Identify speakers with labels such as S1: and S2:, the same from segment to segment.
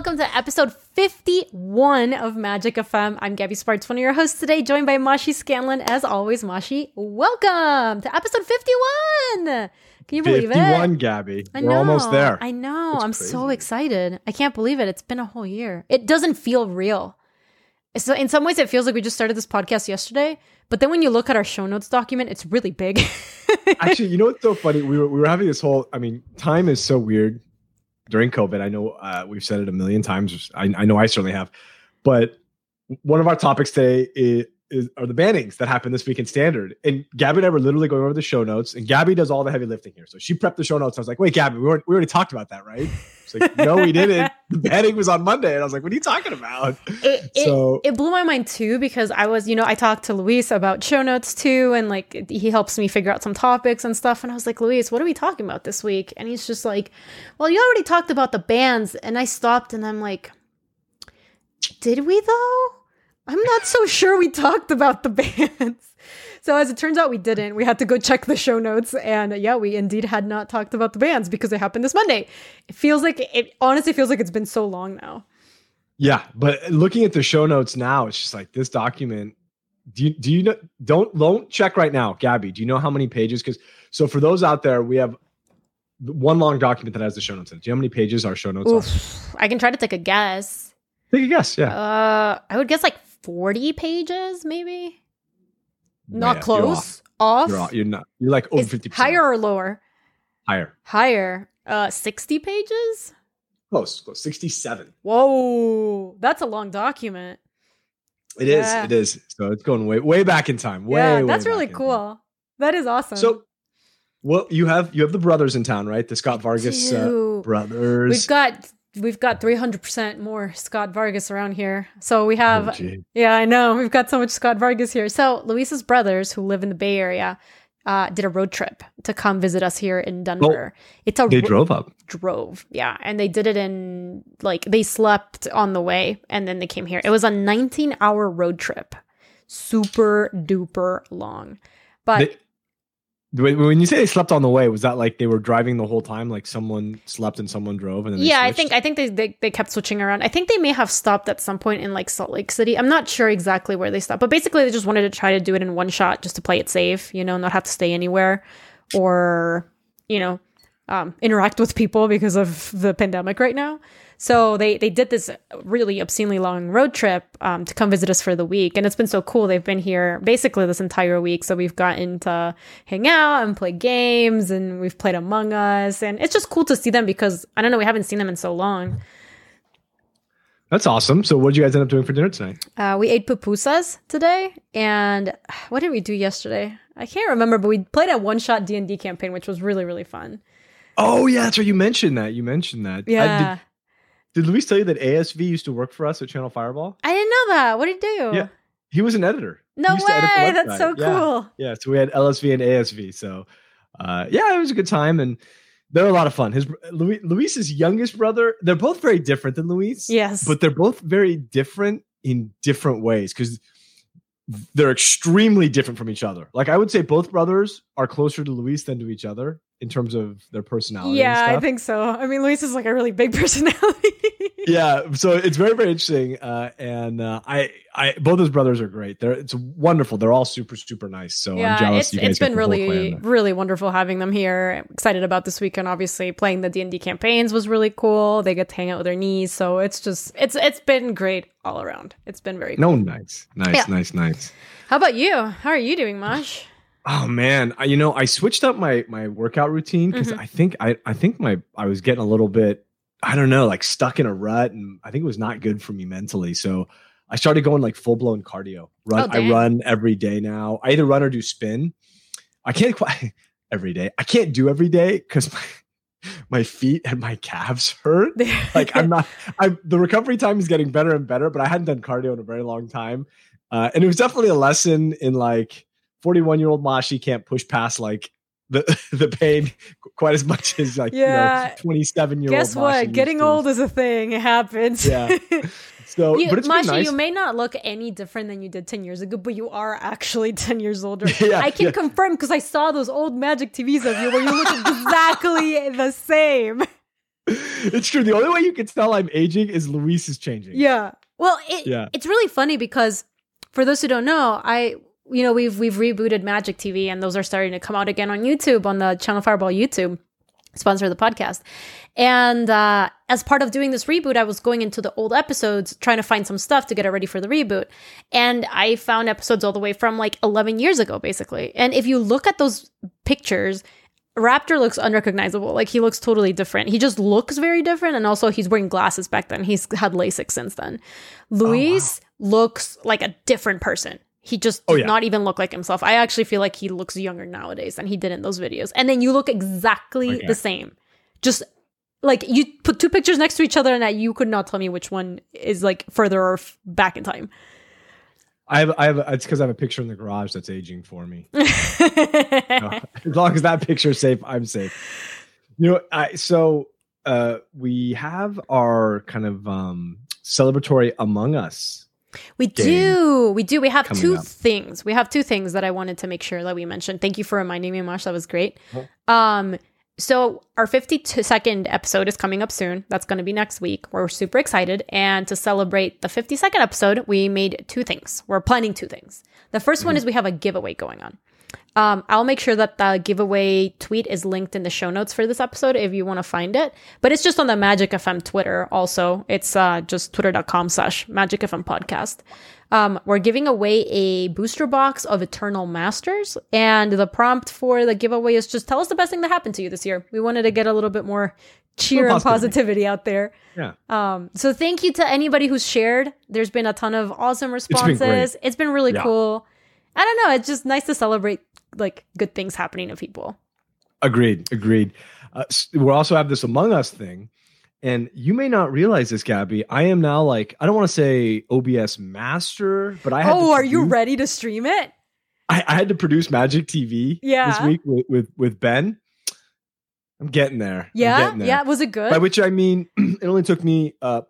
S1: welcome to episode 51 of Magic FM. I'm Gabby Spartz, one of your hosts today, joined by Mashi Scanlon. As always, Mashi, welcome to episode 51. Can you believe 51,
S2: it? 51, Gabby.
S1: I
S2: We're almost there.
S1: I know. I'm crazy. so excited. I can't believe it. It's been a whole year. It doesn't feel real. So in some ways, it feels like we just started this podcast yesterday. But then when you look at our show notes document, it's really big.
S2: Actually, you know what's so funny? We were we were having this whole. I mean, time is so weird during COVID. I know uh, we've said it a million times. I, I, know I certainly have. But one of our topics today is, is, are the bannings that happened this week in Standard. And Gabby and I were literally going over the show notes, and Gabby does all the heavy lifting here. So she prepped the show notes. I was like, "Wait, Gabby, we, we already talked about that, right?" Like, "No, we didn't. The banning was on Monday." And I was like, "What are you talking about?"
S1: It, so it, it blew my mind too because I was, you know, I talked to Luis about show notes too, and like he helps me figure out some topics and stuff. And I was like, "Luis, what are we talking about this week?" And he's just like, "Well, you already talked about the bands." And I stopped, and I'm like, "Did we though?" I'm not so sure we talked about the bands. So as it turns out, we didn't. We had to go check the show notes, and yeah, we indeed had not talked about the bands because it happened this Monday. It feels like it honestly feels like it's been so long now.
S2: Yeah, but looking at the show notes now, it's just like this document. Do you do you know? Don't don't check right now, Gabby. Do you know how many pages? Because so for those out there, we have one long document that has the show notes in it. Do you know how many pages our show notes Oof,
S1: are? I can try to take a guess.
S2: Take a guess, yeah.
S1: Uh, I would guess like 40 pages, maybe. Not yeah, close. You're off.
S2: You're, off. you're not. You're like over 50
S1: Higher or lower?
S2: Higher.
S1: Higher. Uh, 60 pages?
S2: Close, close. 67.
S1: Whoa. That's a long document.
S2: It yeah. is. It is. So it's going way, way back in time. Way, yeah,
S1: that's really cool. That is awesome.
S2: So, well, you have you have the brothers in town, right? The Scott Vargas uh, brothers.
S1: We've got we've got 300% more Scott Vargas around here. So we have, oh, yeah, I know. We've got so much Scott Vargas here. So Luis's brothers, who live in the Bay Area, uh, did a road trip to come visit us here in Denver. Oh,
S2: it's a they ro- drove up.
S1: Drove, yeah, and they did it in like they slept on the way, and then they came here. It was a 19 hour road trip, super duper long. But they,
S2: when you say they slept on the way, was that like they were driving the whole time, like someone slept and someone drove? And
S1: yeah, I think I think they, they they kept switching around. I think they may have stopped at some point in like Salt Lake City. I'm not sure exactly where they stopped, but basically they just wanted to try to do it in one shot, just to play it safe, you know, not have to stay anywhere, or you know, um, interact with people because of the pandemic right now. So they they did this really obscenely long road trip um, to come visit us for the week, and it's been so cool. They've been here basically this entire week, so we've gotten to hang out and play games, and we've played Among Us, and it's just cool to see them because I don't know we haven't seen them in so long.
S2: That's awesome. So, what did you guys end up doing for dinner tonight?
S1: Uh, we ate pupusas today, and what did we do yesterday? I can't remember, but we played a one-shot D and D campaign, which was really really fun.
S2: Oh yeah, that's right. You mentioned that. You mentioned that.
S1: Yeah.
S2: did, did Luis tell you that ASV used to work for us at Channel Fireball?
S1: I didn't know that. What did he do?
S2: Yeah, he was an editor.
S1: No way! That's so
S2: yeah.
S1: cool.
S2: Yeah, so we had LSV and ASV. So, uh, yeah, it was a good time, and they're a lot of fun. His Luis, Luis's youngest brother. They're both very different than Luis.
S1: Yes,
S2: but they're both very different in different ways because they're extremely different from each other. Like I would say, both brothers are closer to Luis than to each other in terms of their personality.
S1: Yeah, I think so. I mean, Luis is like a really big personality.
S2: yeah, so it's very very interesting, uh, and uh, I I both his brothers are great. They're it's wonderful. They're all super super nice. So yeah, I'm jealous.
S1: It's, it's been really really wonderful having them here. I'm excited about this weekend. Obviously, playing the D and D campaigns was really cool. They get to hang out with their niece, so it's just it's it's been great all around. It's been very
S2: cool. no nice nice yeah. nice nice.
S1: How about you? How are you doing, Mosh?
S2: Oh man, I, you know, I switched up my my workout routine because mm-hmm. I think I I think my I was getting a little bit I don't know like stuck in a rut and I think it was not good for me mentally. So I started going like full blown cardio. Run, oh, I run every day now. I either run or do spin. I can't quite every day. I can't do every day because my my feet and my calves hurt. like I'm not. I the recovery time is getting better and better, but I hadn't done cardio in a very long time, uh, and it was definitely a lesson in like 41 year old Mashi can't push past like the the pain quite as much as like yeah. you know 27 year old.
S1: Guess what? Getting old is a thing. It happens.
S2: Yeah. So,
S1: you,
S2: but it's
S1: Mashi,
S2: nice.
S1: you may not look any different than you did 10 years ago, but you are actually 10 years older. yeah, I can yeah. confirm because I saw those old magic TVs of you where you look exactly the same.
S2: it's true. The only way you can tell I'm aging is Luis is changing.
S1: Yeah. Well, it,
S2: Yeah.
S1: it's really funny because for those who don't know, I you know we've we've rebooted Magic TV and those are starting to come out again on YouTube on the Channel Fireball YouTube sponsor of the podcast. And uh, as part of doing this reboot, I was going into the old episodes trying to find some stuff to get it ready for the reboot. And I found episodes all the way from like 11 years ago, basically. And if you look at those pictures, Raptor looks unrecognizable. Like he looks totally different. He just looks very different. And also, he's wearing glasses back then. He's had LASIK since then. Luis looks like a different person. He just
S2: Oh,
S1: does
S2: yeah.
S1: not even look like himself. I actually feel like he looks younger nowadays than he did in those videos. And then you look exactly
S2: Okay.
S1: the same. Just like you put two pictures next to each other and that you could not tell me which one is like further or f- back in time.
S2: I have, I have, it's because I have a picture in the garage that's aging for me. as long as that picture is safe, I'm safe. You know, I so uh we have our kind of um celebratory Among Us.
S1: We do. We do. We have two
S2: up.
S1: things. We have two things that I wanted to make sure that we mentioned. Thank you for reminding me, Marsh. That was great.
S2: Oh.
S1: Um, so our 52nd episode is coming up soon. That's going to be next week. We're super excited. And to celebrate the 52nd episode, we made two things. We're planning two things. The 1st one is we have a giveaway going on. Um, I'll make sure that the giveaway tweet is linked in the show notes for this episode if you want to find it. But it's just on the Magic FM Twitter also. It's uh, just twitter.com slash Magic FM podcast. Um, we're giving away a booster box of Eternal Masters. And the prompt for the giveaway is just tell us the best thing that happened to you this year. We wanted to get a little bit more cheer and positivity out there.
S2: Yeah.
S1: Um, so thank you to anybody who's shared. There's been a ton of awesome
S2: been
S1: responses.
S2: great.
S1: it's been really
S2: Yeah.
S1: cool. I don't know. It's just nice to celebrate like good things happening to people.
S2: Agreed. Agreed. Uh, we also have this Among Us thing, and you may not realize this, Gabby. I am now like I don't want to say OBS master, but I had to
S1: Oh, are you ready to stream it?
S2: I, I had to produce Magic TV
S1: yeah.
S2: this week with, with with Ben. I'm getting there.
S1: Yeah,
S2: getting there.
S1: yeah. Was it good?
S2: By which I mean, it only took me uh,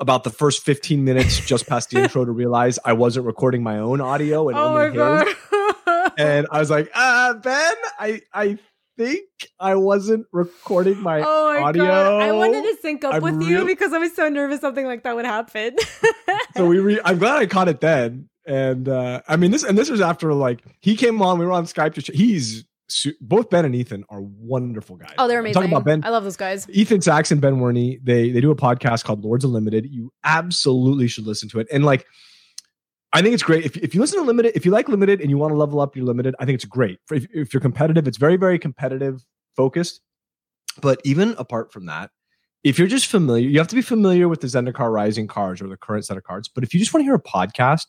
S2: about the first 15 minutes just past the intro to realize I wasn't recording my own audio and
S1: oh
S2: only his. And I was like, uh, Ben, I I think I wasn't recording my
S1: oh my
S2: audio.
S1: god! I wanted to sync up
S2: I'm
S1: with you because I was so nervous something like that would happen.
S2: so we re- I'm glad I caught it then. And uh, I mean this and this was after like he came on, we were on Skype to sh- he's both Ben and Ethan are wonderful guys.
S1: oh, they're
S2: I'm
S1: amazing.
S2: Talking about Ben,
S1: I love those guys.
S2: Ethan Saks and Ben Werney, they they do a podcast called Lords of Limited. You absolutely should listen to it. And like, I think it's great if if you listen to Limited, if you like Limited and you want to level up your Limited, I think it's great. If, if you're competitive, it's very very competitive focused. But even apart from that, if you're just familiar, you have to be familiar with the Zendikar Rising cards or the current set of cards. But if you just want to hear a podcast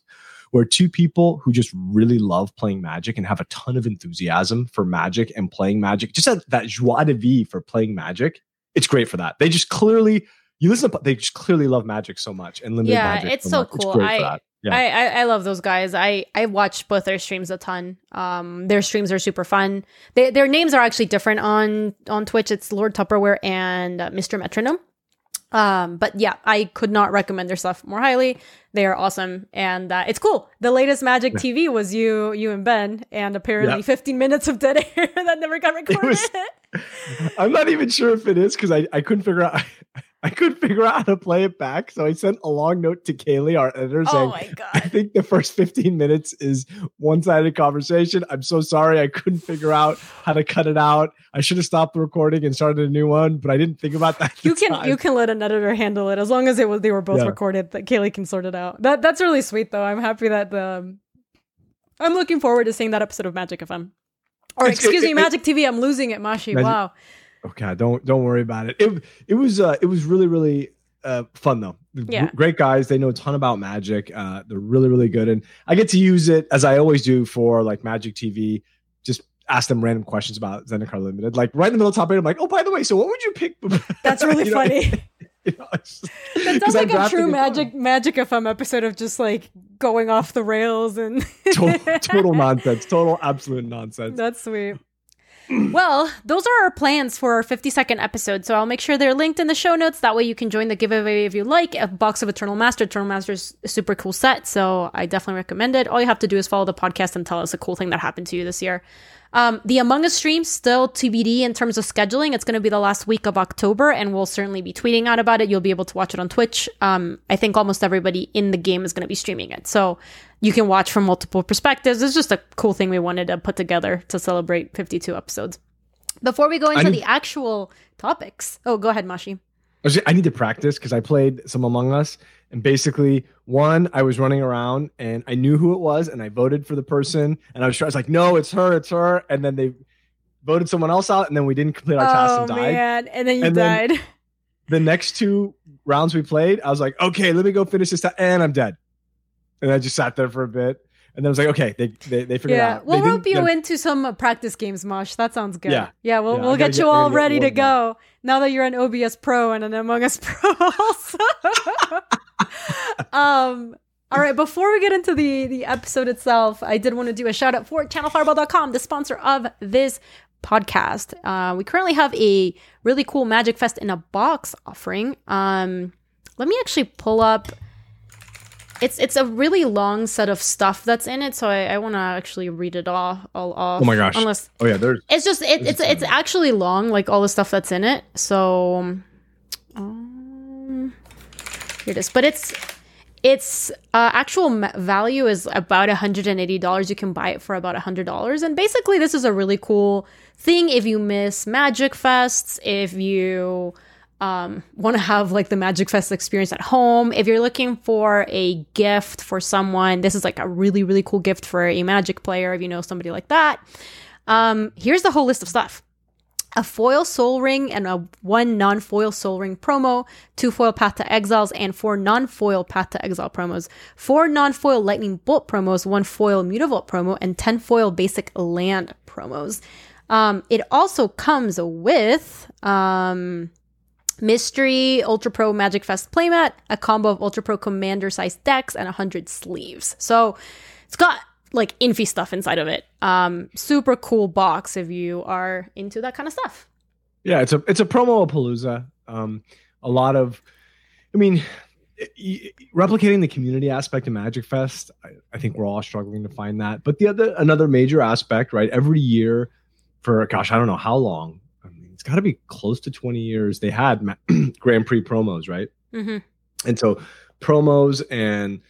S2: where two people who just really love playing Magic and have a ton of enthusiasm for Magic and playing Magic, just that, that joie de vivre for playing Magic, it's great for that. They just clearly, you listen, to, they just clearly love Magic so much and limited
S1: Yeah,
S2: Magic.
S1: it's
S2: so
S1: cool.
S2: great
S1: I-
S2: for that. Yeah.
S1: I, I I love those guys. I I watch both their streams a ton. Um, their streams are super fun. They, their names are actually different on on Twitch. It's Lord Tupperware and uh, Mr. Metronome. Um, but yeah, I could not recommend their stuff more highly. They are awesome, and uh, it's cool. The latest Magic
S2: Yeah.
S1: TV was you, you and Ben, and apparently
S2: Yeah.
S1: 15 minutes of dead air that never got recorded.
S2: was- I'm not even sure if it is because I, I couldn't figure out I couldn't figure out how to play it back. So I sent a long note to Kaylee, our editor,
S1: oh
S2: saying, I think the first 15 minutes is one sided conversation. I'm so sorry. I couldn't figure out how to cut it out. I should have stopped the recording and started a new one, but I didn't think about that.
S1: You can
S2: time.
S1: you can let an editor handle it as long as it was they were both
S2: Yeah.
S1: recorded. That Kaylee can sort it out. That that's really sweet though. I'm happy that the I'm looking forward to seeing that episode of Magic FM. Or
S2: It's-
S1: excuse
S2: it-
S1: me,
S2: it-
S1: Magic TV. I'm losing it, Mashi.
S2: Magic-
S1: wow.
S2: Okay, don't don't worry about it. It it was uh it was really really uh fun though.
S1: Yeah.
S2: Great guys. They know a ton about Magic. Uh they're really really good and I get to use it as I always do for like Magic TV. Just ask them random questions about Zendikar Limited. Like right in the middle of top eight, I'm like, "Oh, by the way, so what would you pick?"
S1: That's really
S2: know,
S1: funny.
S2: you know, just-
S1: That sounds
S2: I'm
S1: like a
S2: drafting
S1: true. Magic Magic FM episode of just like going off the rails and
S2: total, total nonsense. Total absolute nonsense.
S1: That's sweet. Well, those are our plans for our 50 second episode. So I'll make sure they're linked in the show notes. That way you can join the giveaway if you like. A box of Eternal Master. Eternal Master is a super cool set. So I definitely recommend it. All you have to do is follow the podcast and tell us a cool thing that happened to you this year. Um, the Among Us stream still TBD in terms of scheduling. It's going to be the last week of October, and we'll certainly be tweeting out about it. You'll be able to watch it on Twitch. Um, I think almost everybody in the game is going to be streaming it, so you can watch from multiple perspectives. It's just a cool thing we wanted to put together to celebrate 52 episodes. Before we go into need, the actual topics, oh, go ahead, Mashi.
S2: I need to practice because I played some Among Us, and basically, one, I was running around and I knew who it was, and I voted for the person, and I was, I was like, no, it's her, it's her, and then they voted someone else out, and then we didn't complete our
S1: oh,
S2: task and died.
S1: Man. And then you and died. Then
S2: the next two rounds we played, I was like, okay, let me go finish this, and I'm dead. And I just sat there for a bit. And then I was like, okay, they they, they figured
S1: yeah.
S2: out.
S1: We'll
S2: rope
S1: you into some practice games, Mosh. That sounds good.
S2: Yeah,
S1: yeah. We'll yeah, we'll get you all ready to go now that you're an OBS Pro and an Among Us Pro also. um. All right, before we get into the the episode itself, I did want to do a shout out for channelfireball.com, the sponsor of this podcast. Uh, we currently have a really cool Magic Fest in a box offering. Um, let me actually pull up it's it's a really long set of stuff that's in it, so I, I want to actually read it all all off.
S2: Oh my gosh!
S1: Unless
S2: oh yeah, there's
S1: it's just it, it's it's actually long, like all the stuff that's in it. So um, here it is, but it's its uh, actual value is about $180 you can buy it for about $100 and basically this is a really cool thing if you miss magic fests if you um, want to have like the Magic Fest experience at home. If you're looking for a gift for someone, this is like a really, really cool gift for a Magic player if you know somebody like that. Um, here's the whole list of stuff a foil Sol Ring and a one non-foil Sol Ring promo, two foil Path to Exiles, and four non-foil Path to Exile promos, four non-foil Lightning Bolt promos, one foil Mutavault promo, and ten foil Basic Land promos. Um, it also comes with um, Mystery Ultra Pro Magic Fest playmat, a combo of Ultra Pro Commander sized decks, and 100 sleeves. So it's got like infy stuff inside of it. Um, super cool box if you are into that kind of stuff.
S2: Yeah, it's a it's a promo palooza. Um, a lot of, I mean, replicating the community aspect of Magic Fest. I, I think we're all struggling to find that. But the other another major aspect, right? Every year, for gosh, I don't know how long, got to be close to 20 years. They had Grand Prix promos, right? Mm-hmm. And so promos and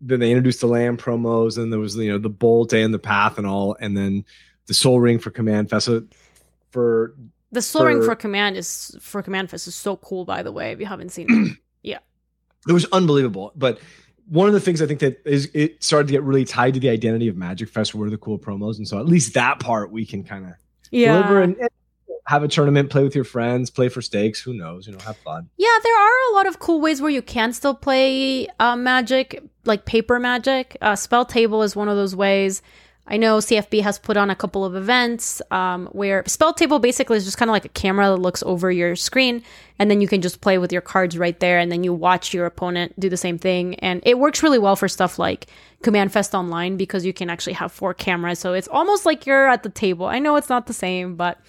S2: then they introduced the Lamb promos and there was you know the bolt and the path and all and then the Sol Ring for command fest so for
S1: the Sol for, Ring for command is for command fest is so cool by the way if you haven't seen it yeah
S2: it was unbelievable but one of the things i think that is it started to get really tied to the identity of magic fest were the cool promos and so at least that part we can kind of
S1: yeah.
S2: deliver and, and have a tournament, play with your friends, play for stakes. Who knows? You know, have fun.
S1: Yeah, there are a lot of cool ways where you can still play uh, Magic, like paper Magic. Uh, Spell Table is one of those ways. I know CFB has put on a couple of events um, where Spell Table basically is just kind of like a camera that looks over your screen, and then you can just play with your cards right there, and then you watch your opponent do the same thing. And it works really well for stuff like Command Fest Online because you can actually have four cameras, so it's almost like you're at the table. I know it's not the same, but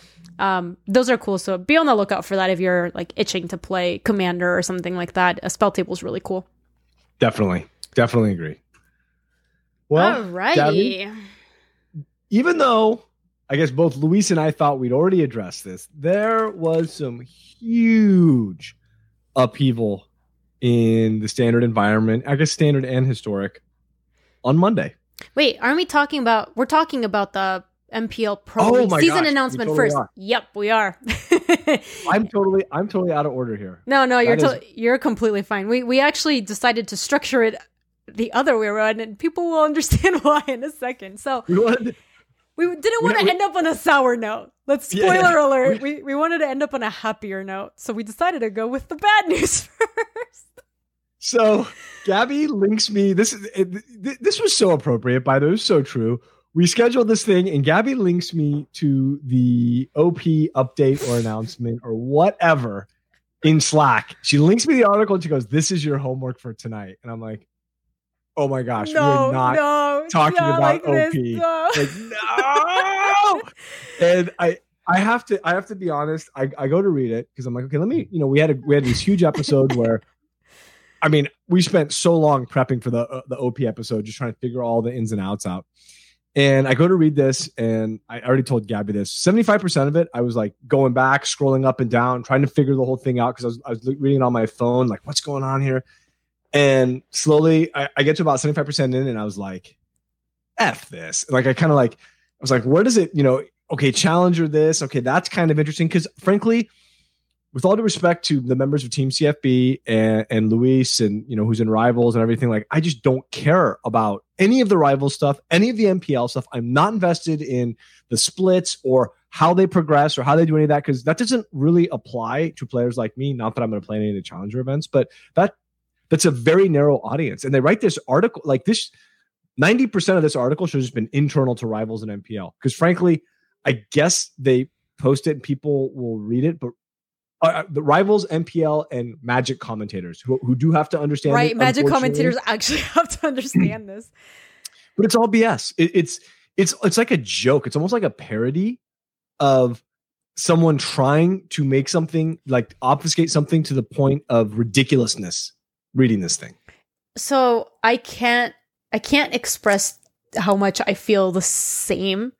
S1: um, those are cool. So be on the lookout for that if you're like itching to play Commander or something like that. A spell table is really cool.
S2: Definitely, definitely agree. Well,
S1: alrighty.
S2: even though I guess both Luis and I thought we'd already addressed this, there was some huge upheaval in the standard environment. I guess standard and historic on Monday.
S1: Wait, aren't we talking about? We're talking about the MPL Pro oh season gosh, announcement totally first. Are. Yep, we are.
S2: I'm totally I'm totally out of order here.
S1: No, no, you're to- is- you're completely fine. We we actually decided to structure it the other way around, and people will understand why in a second. So we, wanted, we didn't want to end up on a sour note. Let's spoiler yeah, yeah. alert. We we wanted to end up on a happier note, so we decided to go with the bad news first.
S2: So Gabby links me. This is this was so appropriate. By the way, it was so true we scheduled this thing and Gabby links me to the OP update or announcement or whatever in Slack. She links me the article and she goes, This is your homework for tonight. And I'm like, Oh my gosh,
S1: no,
S2: we're not
S1: no,
S2: talking
S1: not
S2: about
S1: like
S2: OP.
S1: This, no.
S2: Like, no. and I I have to I have to be honest. I, I go to read it because I'm like, okay, let me, you know, we had a we had this huge episode where I mean, we spent so long prepping for the uh, the OP episode, just trying to figure all the ins and outs out. And I go to read this, and I already told Gabby this. Seventy five percent of it, I was like going back, scrolling up and down, trying to figure the whole thing out because I was, I was reading on my phone, like what's going on here. And slowly, I, I get to about seventy five percent in, and I was like, "F this!" Like I kind of like, I was like, "Where does it?" You know, okay, Challenger this. Okay, that's kind of interesting because frankly, with all due respect to the members of Team CFB and, and Luis and you know who's in Rivals and everything, like I just don't care about any of the rival stuff, any of the MPL stuff. I'm not invested in the splits or how they progress or how they do any of that because that doesn't really apply to players like me. Not that I'm going to play any of the Challenger events, but that that's a very narrow audience. And they write this article like this. 90% of this article should have just been internal to Rivals and MPL because frankly, I guess they post it and people will read it, but uh, uh the rivals MPL and Magic commentators who, who do have to understand.
S1: Right, it, Magic commentators actually have to understand this.
S2: But it's all BS. It, it's it's it's like a joke. It's almost like a parody of someone trying to make something like obfuscate something to the point of ridiculousness. Reading this thing.
S1: So I can't I can't express how much I feel the same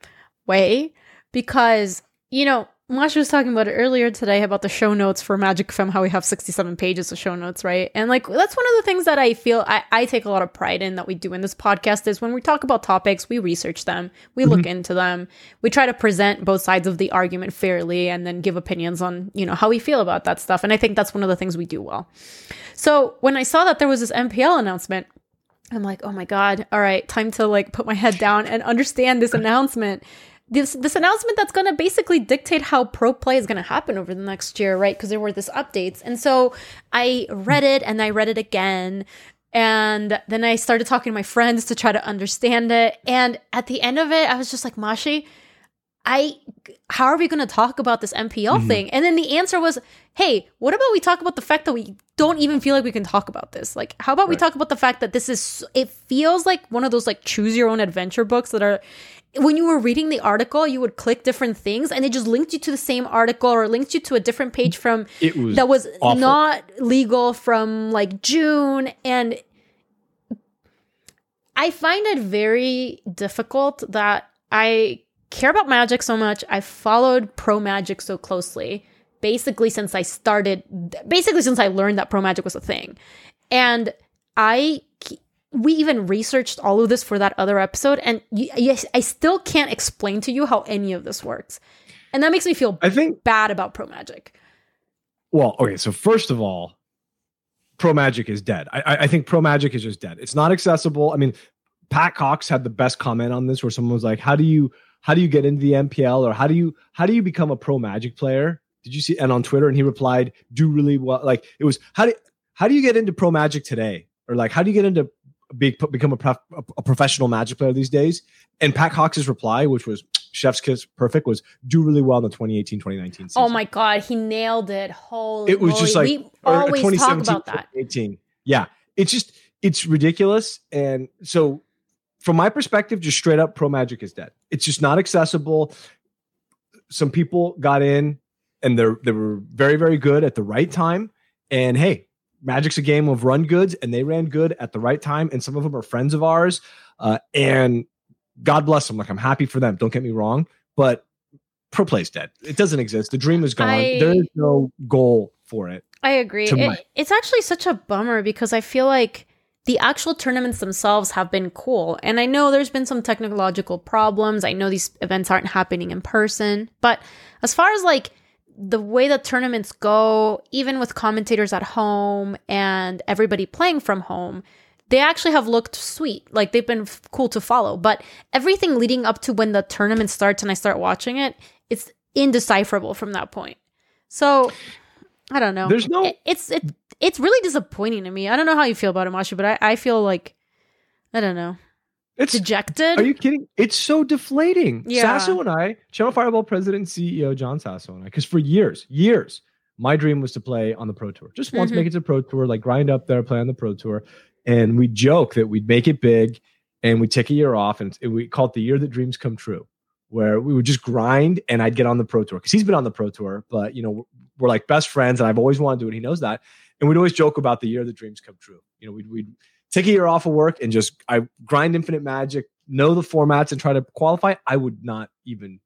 S1: way because you know Mashi was talking about it earlier today about the show notes for Magic FM, how we have 67 pages of show notes, right? And like that's one of the things that I feel I, I take a lot of pride in that we do in this podcast is when we talk about topics, we research them, we mm-hmm. look into them, we try to present both sides of the argument fairly and then give opinions on, you know, how we feel about that stuff. And I think that's one of the things we do well. So when I saw that there was this MPL announcement, I'm like, oh my God, all right, time to like put my head down and understand this announcement this this announcement that's going to basically dictate how pro play is going to happen over the next year, right? Because there were these updates, and so I read it and I read it again, and then I started talking to my friends to try to understand it. And at the end of it, I was just like, Mashi, I how are we going to talk about this MPL mm-hmm. thing? And then the answer was, hey, what about we talk about the fact that we don't even feel like we can talk about this? Like, how about right. we talk about the fact that this is it feels like one of those like choose your own adventure books that are when you were reading the article, you would click different things and it just linked you to the same article or linked you to a different page from
S2: was
S1: that was
S2: awful.
S1: not legal from like June. And I find it very difficult that I care about magic so much. I followed pro magic so closely, basically since I started, basically since I learned that pro magic was a thing. And I we even researched all of this for that other episode and yes i still can't explain to you how any of this works. And that makes me feel
S2: i think
S1: bad about pro magic.
S2: Well okay so first of all pro magic is dead. I, I think pro magic is just dead. It's not accessible. I mean pat cox had the best comment on this where someone was like how do you how do you get into the mpl or how do you how do you become a pro magic player? Did you see and on twitter and he replied do really well. Like it was how do how do you get into pro magic today? Or like how do you get into be, become a, prof, a, professional magic player these days. And Pat Cox's reply, which was chef's kiss perfect, was do really well in the 2018 2019 season.
S1: Oh my God, he nailed it. Holy
S2: It was
S1: moly.
S2: just like,
S1: we always talk about that.
S2: 18. Yeah. It's just, it's ridiculous. And so, from my perspective, just straight up, Pro Magic is dead. It's just not accessible. Some people got in and they're they were very, very good at the right time. And hey, Magic's a game of run goods, and they ran good at the right time. And some of them are friends of ours. Uh, and God bless them. Like I'm happy for them. Don't get me wrong, but pro play's dead. It doesn't exist. The dream is gone. I, there is no goal for it.
S1: I agree. It, it's actually such a bummer because I feel like the actual tournaments themselves have been cool. And I know there's been some technological problems. I know these events aren't happening in person. But as far as like the way the tournaments go, even with commentators at home and everybody playing from home, they actually have looked sweet. Like they've been f- cool to follow. But everything leading up to when the tournament starts and I start watching it, it's indecipherable from that point. So I don't know.
S2: There's no.
S1: It, it's it, it's really disappointing to me. I don't know how you feel about it, Mashi, but I, I feel like I don't know. It's dejected.
S2: Are you kidding? It's so deflating.
S1: Yeah.
S2: Sasso and I, Channel Fireball president CEO John Sasso and I, because for years, years, my dream was to play on the Pro Tour. Just once mm-hmm. make it to Pro Tour, like grind up there, play on the Pro Tour. And we joke that we'd make it big and we'd take a year off and we call it the year that dreams come true. where we would just grind and I'd get on the pro tour because he's been on the pro tour, but you know, we're, we're like best friends and I've always wanted to do it. He knows that. And we'd always joke about the year the dreams come true. You know, we'd, we'd take a year off of work and just I grind infinite magic, know the formats and try to qualify. I would not even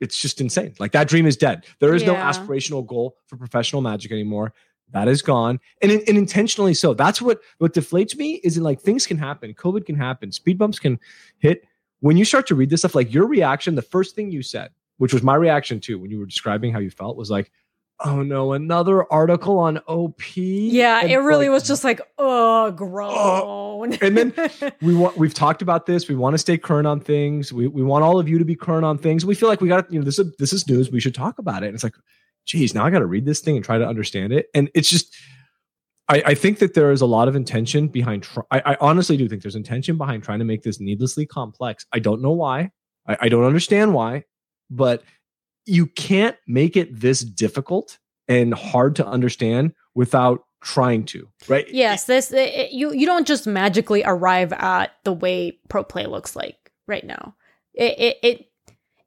S2: it's just insane. Like that dream is dead. There is yeah. no aspirational goal for professional magic anymore. That is gone, and, and intentionally so. That's what what deflates me is in like things can happen. COVID can happen. Speed bumps can hit. When you start to read this stuff, like your reaction, the first thing you said, which was my reaction too, when you were describing how you felt, was like, oh no, another article on OP.
S1: Yeah, and it really like, was just like, oh, groan.
S2: Uh, and then we want we've talked about this. We want to stay current on things. We we want all of you to be current on things. We feel like we got you know this is this is news. We should talk about it. And it's like, geez, now I got to read this thing and try to understand it. And it's just. I, I think that there is a lot of intention behind. Tr- I, I, honestly do think there's intention behind trying to make this needlessly complex. I don't know why. I, I don't understand why, but you can't make it this difficult and hard to understand without trying to right
S1: yes this it, you you don't just magically arrive at the way pro play looks like right now it it it,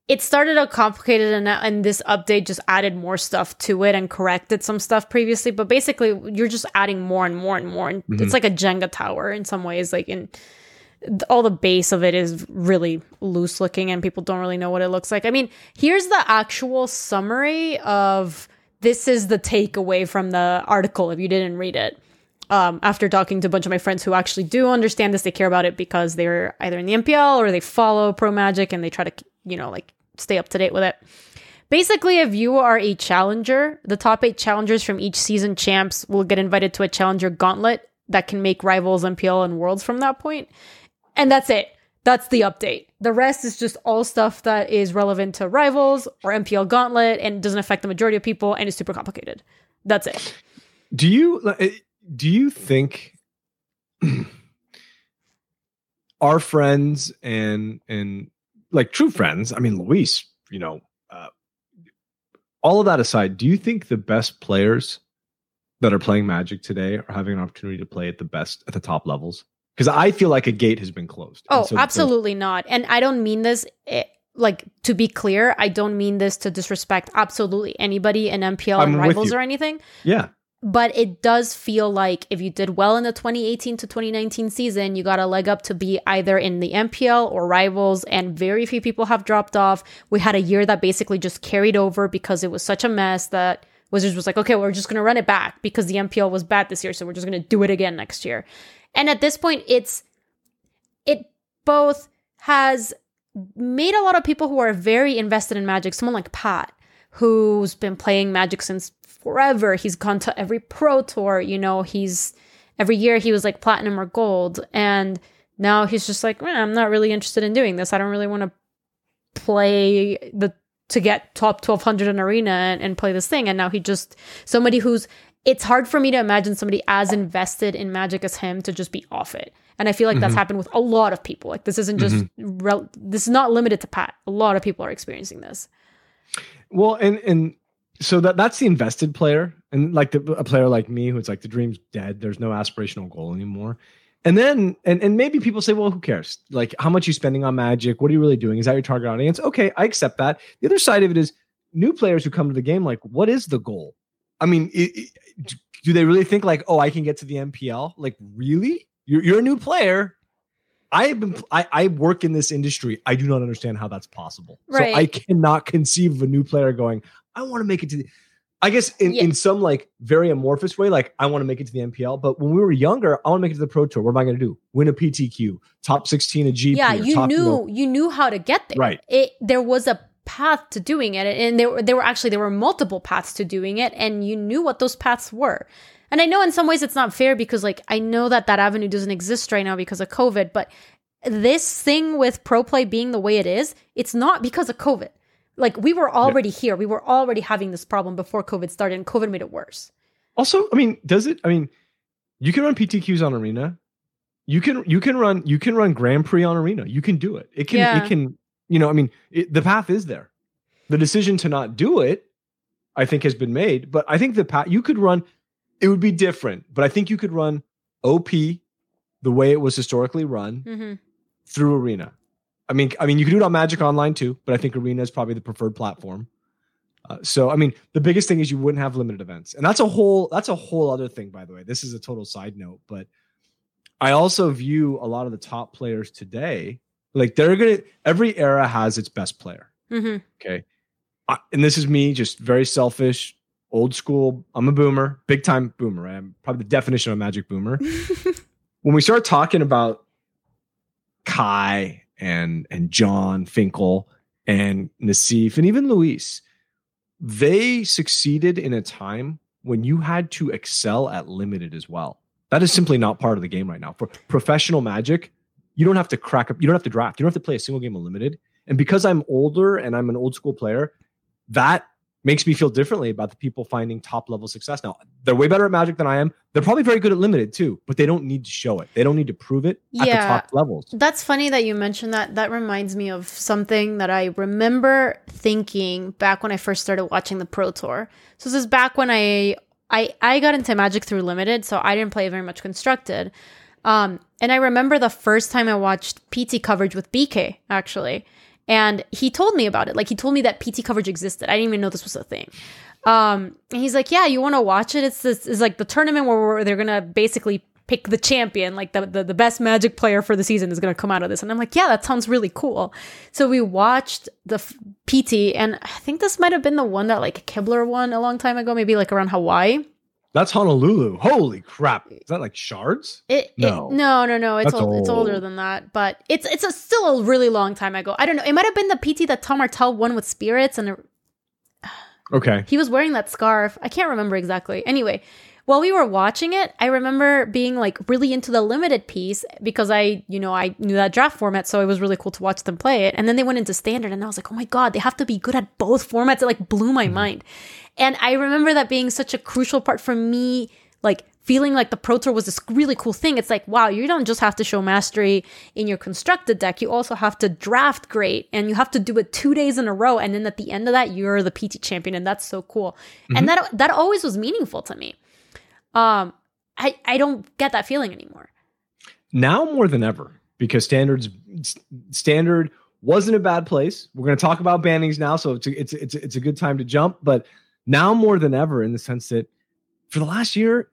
S1: it started out complicated and, and this update just added more stuff to it and corrected some stuff previously but basically you're just adding more and more and more and mm-hmm. it's like a jenga tower in some ways like in all the base of it is really loose looking and people don't really know what it looks like. I mean, here's the actual summary of this is the takeaway from the article if you didn't read it. Um, after talking to a bunch of my friends who actually do understand this, they care about it because they're either in the MPL or they follow Pro Magic and they try to, you know, like stay up to date with it. Basically, if you are a challenger, the top eight challengers from each season champs will get invited to a challenger gauntlet that can make rivals, MPL, and worlds from that point. And that's it. That's the update. The rest is just all stuff that is relevant to rivals or MPL Gauntlet and doesn't affect the majority of people and is super complicated. That's it.
S2: Do you eh, do you think our friends and and like true friends, I mean Luis, you know, uh, all of that aside, do you think the best players that are playing Magic today are having an opportunity to play at the best at the top levels? Because I feel like a gate has been closed.
S1: Oh, so absolutely not. And I don't mean this. It, eh, like to be clear, I don't mean this to disrespect absolutely anybody in MPL I'm and rivals or anything.
S2: Yeah.
S1: But it does feel like if you did well in the 2018 to 2019 season, you got a leg up to be either in the MPL or rivals, and very few people have dropped off. We had a year that basically just carried over because it was such a mess that Wizards was like, okay, we're just going to run it back because the MPL was bad this year, so we're just going to do it again next year. And at this point, it's it both has made a lot of people who are very invested in magic, someone like Pat, who's been playing magic since forever. He's gone to every pro tour, you know, he's every year he was like platinum or gold. And now he's just like, I'm not really interested in doing this. I don't really want to play the to get top 1200 in arena and, and play this thing. And now he just somebody who's it's hard for me to imagine somebody as invested in magic as him to just be off it. And I feel like mm-hmm. that's happened with a lot of people. Like this isn't just mm-hmm. rel- this is not limited to Pat. A lot of people are experiencing this.
S2: Well, and and so that that's the invested player, and like the, a player like me who's like the dream's dead. There's no aspirational goal anymore. And then and and maybe people say, well, who cares? Like how much you spending on magic? What are you really doing? Is that your target audience? Okay, I accept that. The other side of it is new players who come to the game. Like, what is the goal? I mean, it, it, do they really think like, oh, I can get to the MPL? Like, really? You're, you're a new player. I have been. I, I work in this industry. I do not understand how that's possible. Right. So I cannot conceive of a new player going. I want to make it to the. I guess in, yeah. in some like very amorphous way, like I want to make it to the MPL. But when we were younger, I want to make it to the Pro Tour. What am I going to do? Win a PTQ, top sixteen, a GP.
S1: Yeah, you
S2: top,
S1: knew you, know, you knew how to get there.
S2: Right.
S1: It there was a path to doing it and there, there were actually there were multiple paths to doing it and you knew what those paths were. And i know in some ways it's not fair because like i know that that avenue doesn't exist right now because of covid but this thing with pro play being the way it is it's not because of covid. Like we were already yeah. here. We were already having this problem before covid started and covid made it worse.
S2: Also i mean does it i mean you can run ptqs on arena. You can you can run you can run grand prix on arena. You can do it. It can yeah. it can you know, I mean, it, the path is there. The decision to not do it, I think, has been made. But I think the path you could run, it would be different. But I think you could run OP the way it was historically run mm-hmm. through Arena. I mean, I mean, you can do it on Magic Online too, but I think Arena is probably the preferred platform. Uh, so, I mean, the biggest thing is you wouldn't have limited events, and that's a whole that's a whole other thing. By the way, this is a total side note, but I also view a lot of the top players today like they're gonna. Every era has its best player.
S1: Mm-hmm.
S2: Okay, I, and this is me, just very selfish, old school. I'm a boomer, big time boomer. I'm probably the definition of a magic boomer. when we start talking about Kai and and Jon Finkel and Nassif and even Luis, they succeeded in a time when you had to excel at limited as well. That is simply not part of the game right now. For professional magic, you don't have to crack up, you don't have to draft, you don't have to play a single game of limited. And because I'm older and I'm an old school player, that makes me feel differently about the people finding top level success. Now, they're way better at Magic than I am. They're probably very good at limited too, but they don't need to show it. They don't need to prove it at
S1: Yeah.
S2: the top levels.
S1: That's funny that you mentioned that. That reminds me of something that I remember thinking back when I first started watching the Pro Tour. So this is back when I I I got into Magic through limited, so I didn't play very much constructed. Um, and I remember the first time I watched PT coverage with BK actually, and he told me about it. Like he told me that PT coverage existed. I didn't even know this was a thing. Um, and he's like, "Yeah, you want to watch it? It's this is like the tournament where, they're gonna basically pick the champion, like the, the the best Magic player for the season is gonna come out of this." And I'm like, "Yeah, that sounds really cool." So we watched the f- PT, and I think this might have been the one that like Kibler won a long time ago, maybe like around Hawaii.
S2: That's Honolulu. Holy crap. Is that like shards?
S1: It,
S2: No.
S1: it no no no it's
S2: That's
S1: old, it's older than that, but it's it's a, still a really long time ago. I don't know. It might have been the PT that Tom Martell won with Spirits, and it-
S2: Okay.
S1: he was wearing that scarf. I can't remember exactly. Anyway, while we were watching it, I remember being like really into the limited piece because I, you know, I knew that draft format, so it was really cool to watch them play it. And then they went into standard, and I was like, oh my god, they have to be good at both formats. It like blew my mm-hmm. mind. And I remember that being such a crucial part for me, like feeling like the Pro Tour was this really cool thing. It's like, wow, you don't just have to show mastery in your constructed deck, you also have to draft great and you have to do it two days in a row. And then at the end of that, you're the PT champion, and that's so cool. And that that always was meaningful to me. Um, I, I don't get that feeling anymore.
S2: now more than ever because standards standard wasn't a bad place. We're going to talk about bannings now, so it's a, it's it's it's a good time to jump. But now more than ever, in the sense that for the last year,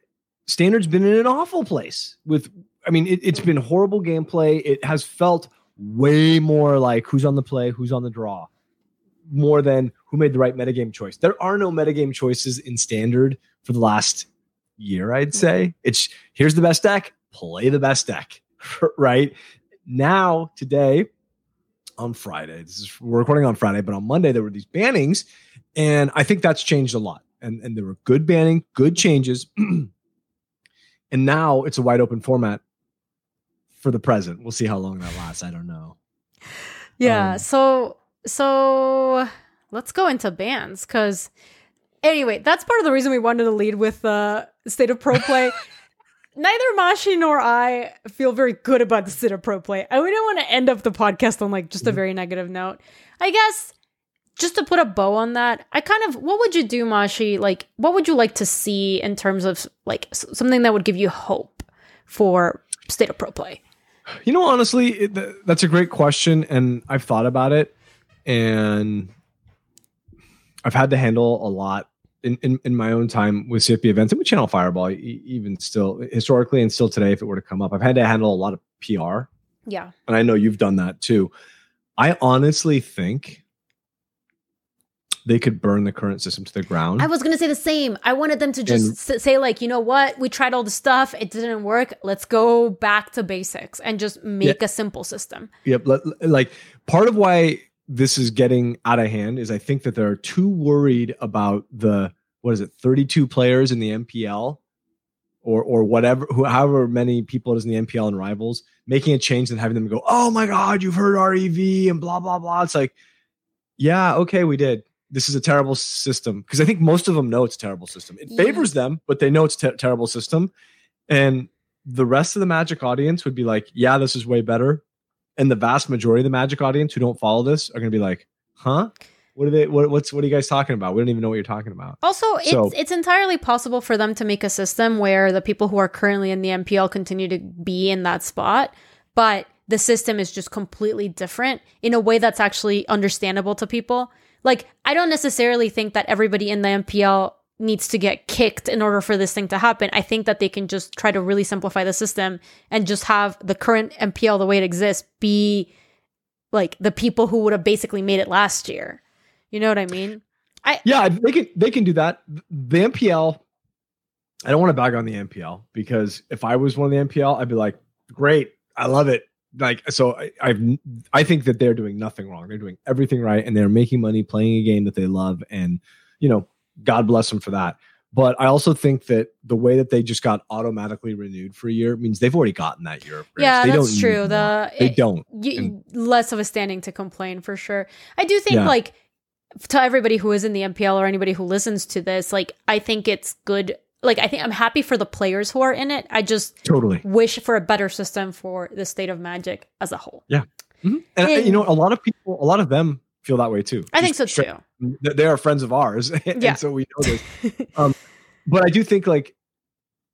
S2: Standard's been in an awful place. With I mean, it, it's been horrible gameplay. It has felt way more like who's on the play, who's on the draw, more than who made the right metagame choice. There are no metagame choices in standard for the last year, I'd hmm. say. It's here's the best deck, play the best deck, right? Now, today, on Friday, this is we're recording on Friday, but on Monday there were these bannings, and I think that's changed a lot. And and there were good banning, good changes. and now it's a wide open format for the present. We'll see how long that lasts. I don't know.
S1: Yeah.
S2: Um,
S1: so so let's go into bans because anyway, that's part of the reason we wanted to lead with the state of pro play. Neither Mashi nor I feel very good about the state of pro play. I don't want to end up the podcast on like just a
S2: Mhm.
S1: very negative note. I guess just to put a bow on that, I kind of what would you do, Mashi? Like, what would you like to see in terms of like something that would give you hope for state of pro play?
S2: You know, honestly, it, th- that's a great question, and I've thought about it, and I've had to handle a lot in, in, in my own time with CFB events and with Channel Fireball, e- even still historically and still today, if it were to come up, I've had to handle a lot of PR,
S1: Yeah.
S2: and I know you've done that too. I honestly think they could burn the current system to the ground.
S1: I was gonna say the same. I wanted them to just s- say like, you know what? We tried all the stuff. It didn't work. Let's go back to basics and just make a simple system.
S2: Yep. li- li- Like part of why this is getting out of hand is I think that they're too worried about the what is it, 32 players in the MPL or or whatever, who, however many people it is in the MPL and rivals, making a change and having them go, oh my God, you've heard REV and blah, blah, blah. It's like, yeah, okay, we did. This is a terrible system. Because I think most of them know it's a terrible system. It
S1: Yeah.
S2: favors them, but they know it's a ter- terrible system. And the rest of the Magic audience would be like, yeah, this is way better and the vast majority of the magic audience who don't follow this are going to be like huh what are they what, what's what are you guys talking about we don't even know what you're talking about
S1: Also, it's it's entirely possible for them to make a system where the people who are currently in the MPL continue to be in that spot, but the system is just completely different in a way that's actually understandable to people. Like, I don't necessarily think that everybody in the MPL needs to get kicked in order for this thing to happen. I think that they can just try to really simplify the system and just have the current MPL the way it exists be like the people who would have basically made it last year. You know what I mean?
S2: I Yeah, they can they can do that. The MPL I don't want to bag on the MPL because if I was one of the MPL, I'd be like, "Great, I love it." Like so I, I've I think that they're doing nothing wrong. They're doing everything right and they're making money playing a game that they love and you know, God bless them for that. But I also think that the way that they just got automatically renewed for a year means they've already gotten that year.
S1: Yeah,
S2: they
S1: that's true. The
S2: they don't.
S1: You, less of a standing to complain for sure. I do think yeah. like to everybody who is in the MPL or anybody who listens to this, like I think it's good. Like I think I'm happy for the players who are in it. I just
S2: totally
S1: wish for a better system for the state of Magic as a whole.
S2: Yeah, mm-hmm. and, and, you know, a lot of people, a lot of them feel that way too.
S1: I think so too.
S2: They are friends of ours, and yeah. so we know this. um, but I do think like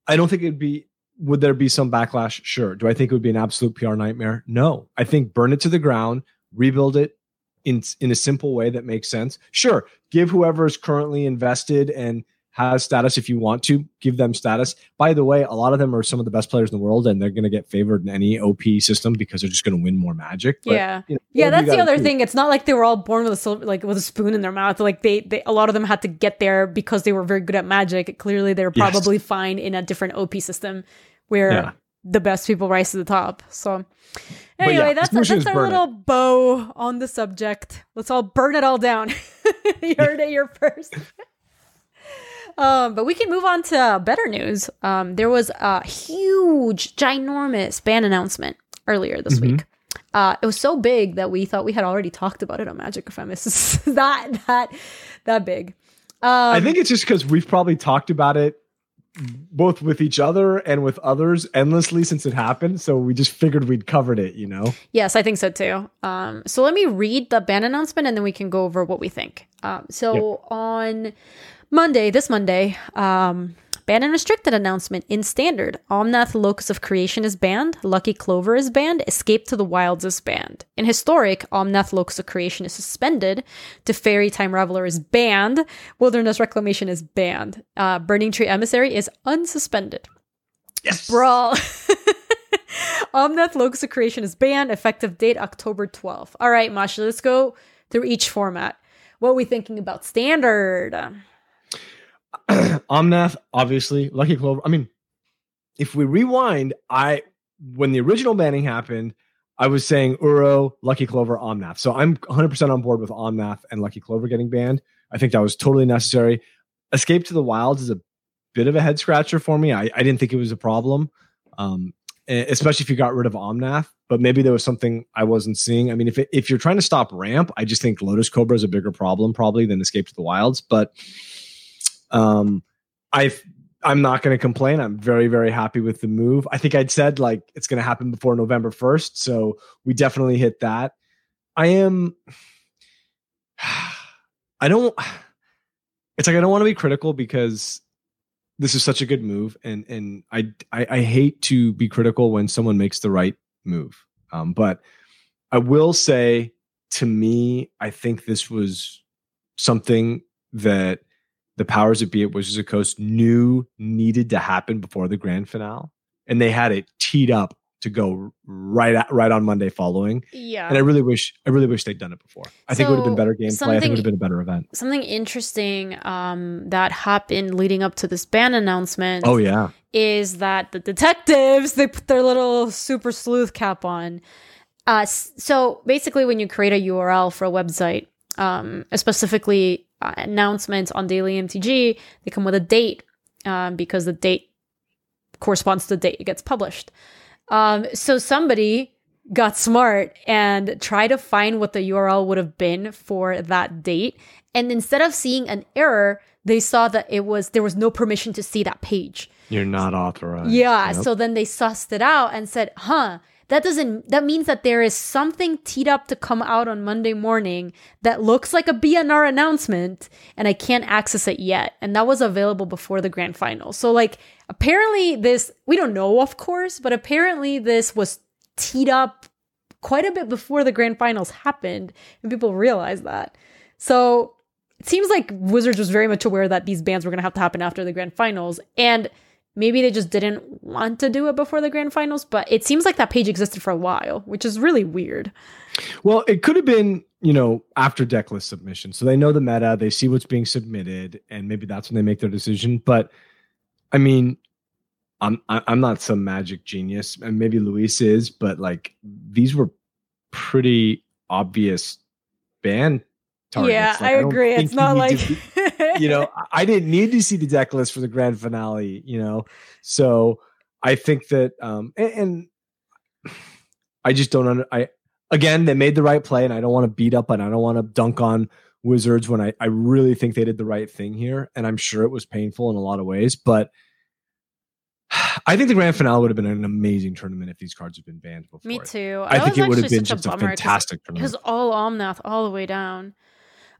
S2: I don't think it'd be. Would there be some backlash? Sure. Do I think it would be an absolute PR nightmare? No. I think burn it to the ground, rebuild it in in a simple way that makes sense. Sure. Give whoever is currently invested and has status if you want to give them status. By the way, a lot of them are some of the best players in the world, and they're going to get favored in any OP system because they're just going to win more magic.
S1: But, yeah, you know, yeah, that's the other do. thing. It's not like they were all born with a silver, like with a spoon in their mouth. Like they, they, a lot of them had to get there because they were very good at magic. Clearly, they're probably yes. fine in a different OP system where yeah. the best people rise to the top. So. Anyway, yeah, that's, that's our little it. bow on the subject. Let's all burn it all down. you heard it here first. Um, but we can move on to better news. Um, there was a huge, ginormous ban announcement earlier this mm-hmm. week. Uh, it was so big that we thought we had already talked about it on Magic FM. It's that that that big.
S2: Um, I think it's just because we've probably talked about it both with each other and with others endlessly since it happened. So we just figured we'd covered it, you know?
S1: Yes, I think so too. Um, so let me read the ban announcement and then we can go over what we think. Um, so yep. on Monday, this Monday, um, banned and restricted announcement in standard. Omnath Locus of Creation is banned. Lucky Clover is banned. Escape to the Wilds is banned. In historic, Omnath Locus of Creation is suspended. Teferi Time Raveler is banned. Wilderness Reclamation is banned. Uh, Burning Tree Emissary is unsuspended.
S2: Yes.
S1: Brawl. Omnath Locus of Creation is banned. Effective date October 12th. All right, Mashi, let's go through each format. What are we thinking about standard?
S2: Omnath, obviously, Lucky Clover. I mean, if we rewind, I when the original banning happened, I was saying Uro, Lucky Clover, Omnath. So I'm 100% on board with Omnath and Lucky Clover getting banned. I think that was totally necessary. Escape to the Wilds is a bit of a head scratcher for me. I, I didn't think it was a problem, um, especially if you got rid of Omnath. But maybe there was something I wasn't seeing. I mean, if it, if you're trying to stop ramp, I just think Lotus Cobra is a bigger problem probably than Escape to the Wilds. But um, I I'm not going to complain. I'm very very happy with the move. I think I'd said like it's going to happen before November 1st, so we definitely hit that. I am I don't it's like I don't want to be critical because this is such a good move and and I, I I, hate to be critical when someone makes the right move. Um, but I will say to me, I think this was something that the powers that be at Wizards of Coast knew needed to happen before the grand finale, and they had it teed up to go right at, right on Monday following.
S1: Yeah,
S2: and I really wish I really wish they'd done it before. I so think it would have been better gameplay. I think it would have been a better event.
S1: Something interesting um, that happened leading up to this ban announcement.
S2: Oh yeah,
S1: is that the detectives they put their little super sleuth cap on. Uh, so basically, when you create a URL for a website, um, specifically uh, announcements on Daily MTG, they come with a date um, because the date corresponds to the date it gets published. Um, so somebody got smart and tried to find what the URL would have been for that date. And instead of seeing an error, they saw that it was there was no permission to see that page.
S2: You're not authorized.
S1: Yeah. Yep. So then they sussed it out and said, huh, that doesn't that means that there is something teed up to come out on Monday morning that looks like a BNR announcement and I can't access it yet and that was available before the grand final. So like apparently this we don't know of course, but apparently this was teed up quite a bit before the grand finals happened, and people realized that. So it seems like Wizards was very much aware that these bans were going to have to happen after the grand finals, and maybe they just didn't want to do it before the grand finals. But it seems like that page existed for a while, which is really weird.
S2: Well, it could have been, you know, after deck list submission. So they know the meta, they see what's being submitted, and maybe that's when they make their decision. But I mean, I'm I'm not some magic genius, and maybe Luis is, but like these were pretty obvious ban targets.
S1: Yeah,
S2: like,
S1: I, I agree. It's not like
S2: be, you know, I didn't need to see the deck list for the grand finale, you know. So I think that um and, and I just don't under I again they made the right play and I don't want to beat up and I don't want to dunk on Wizards when I, I really think they did the right thing here. And I'm sure it was painful in a lot of ways, but I think the grand finale would have been an amazing tournament if these cards had been banned before.
S1: Me too.
S2: I think it would have been just a, a fantastic tournament.
S1: It was all Omnath all the way down.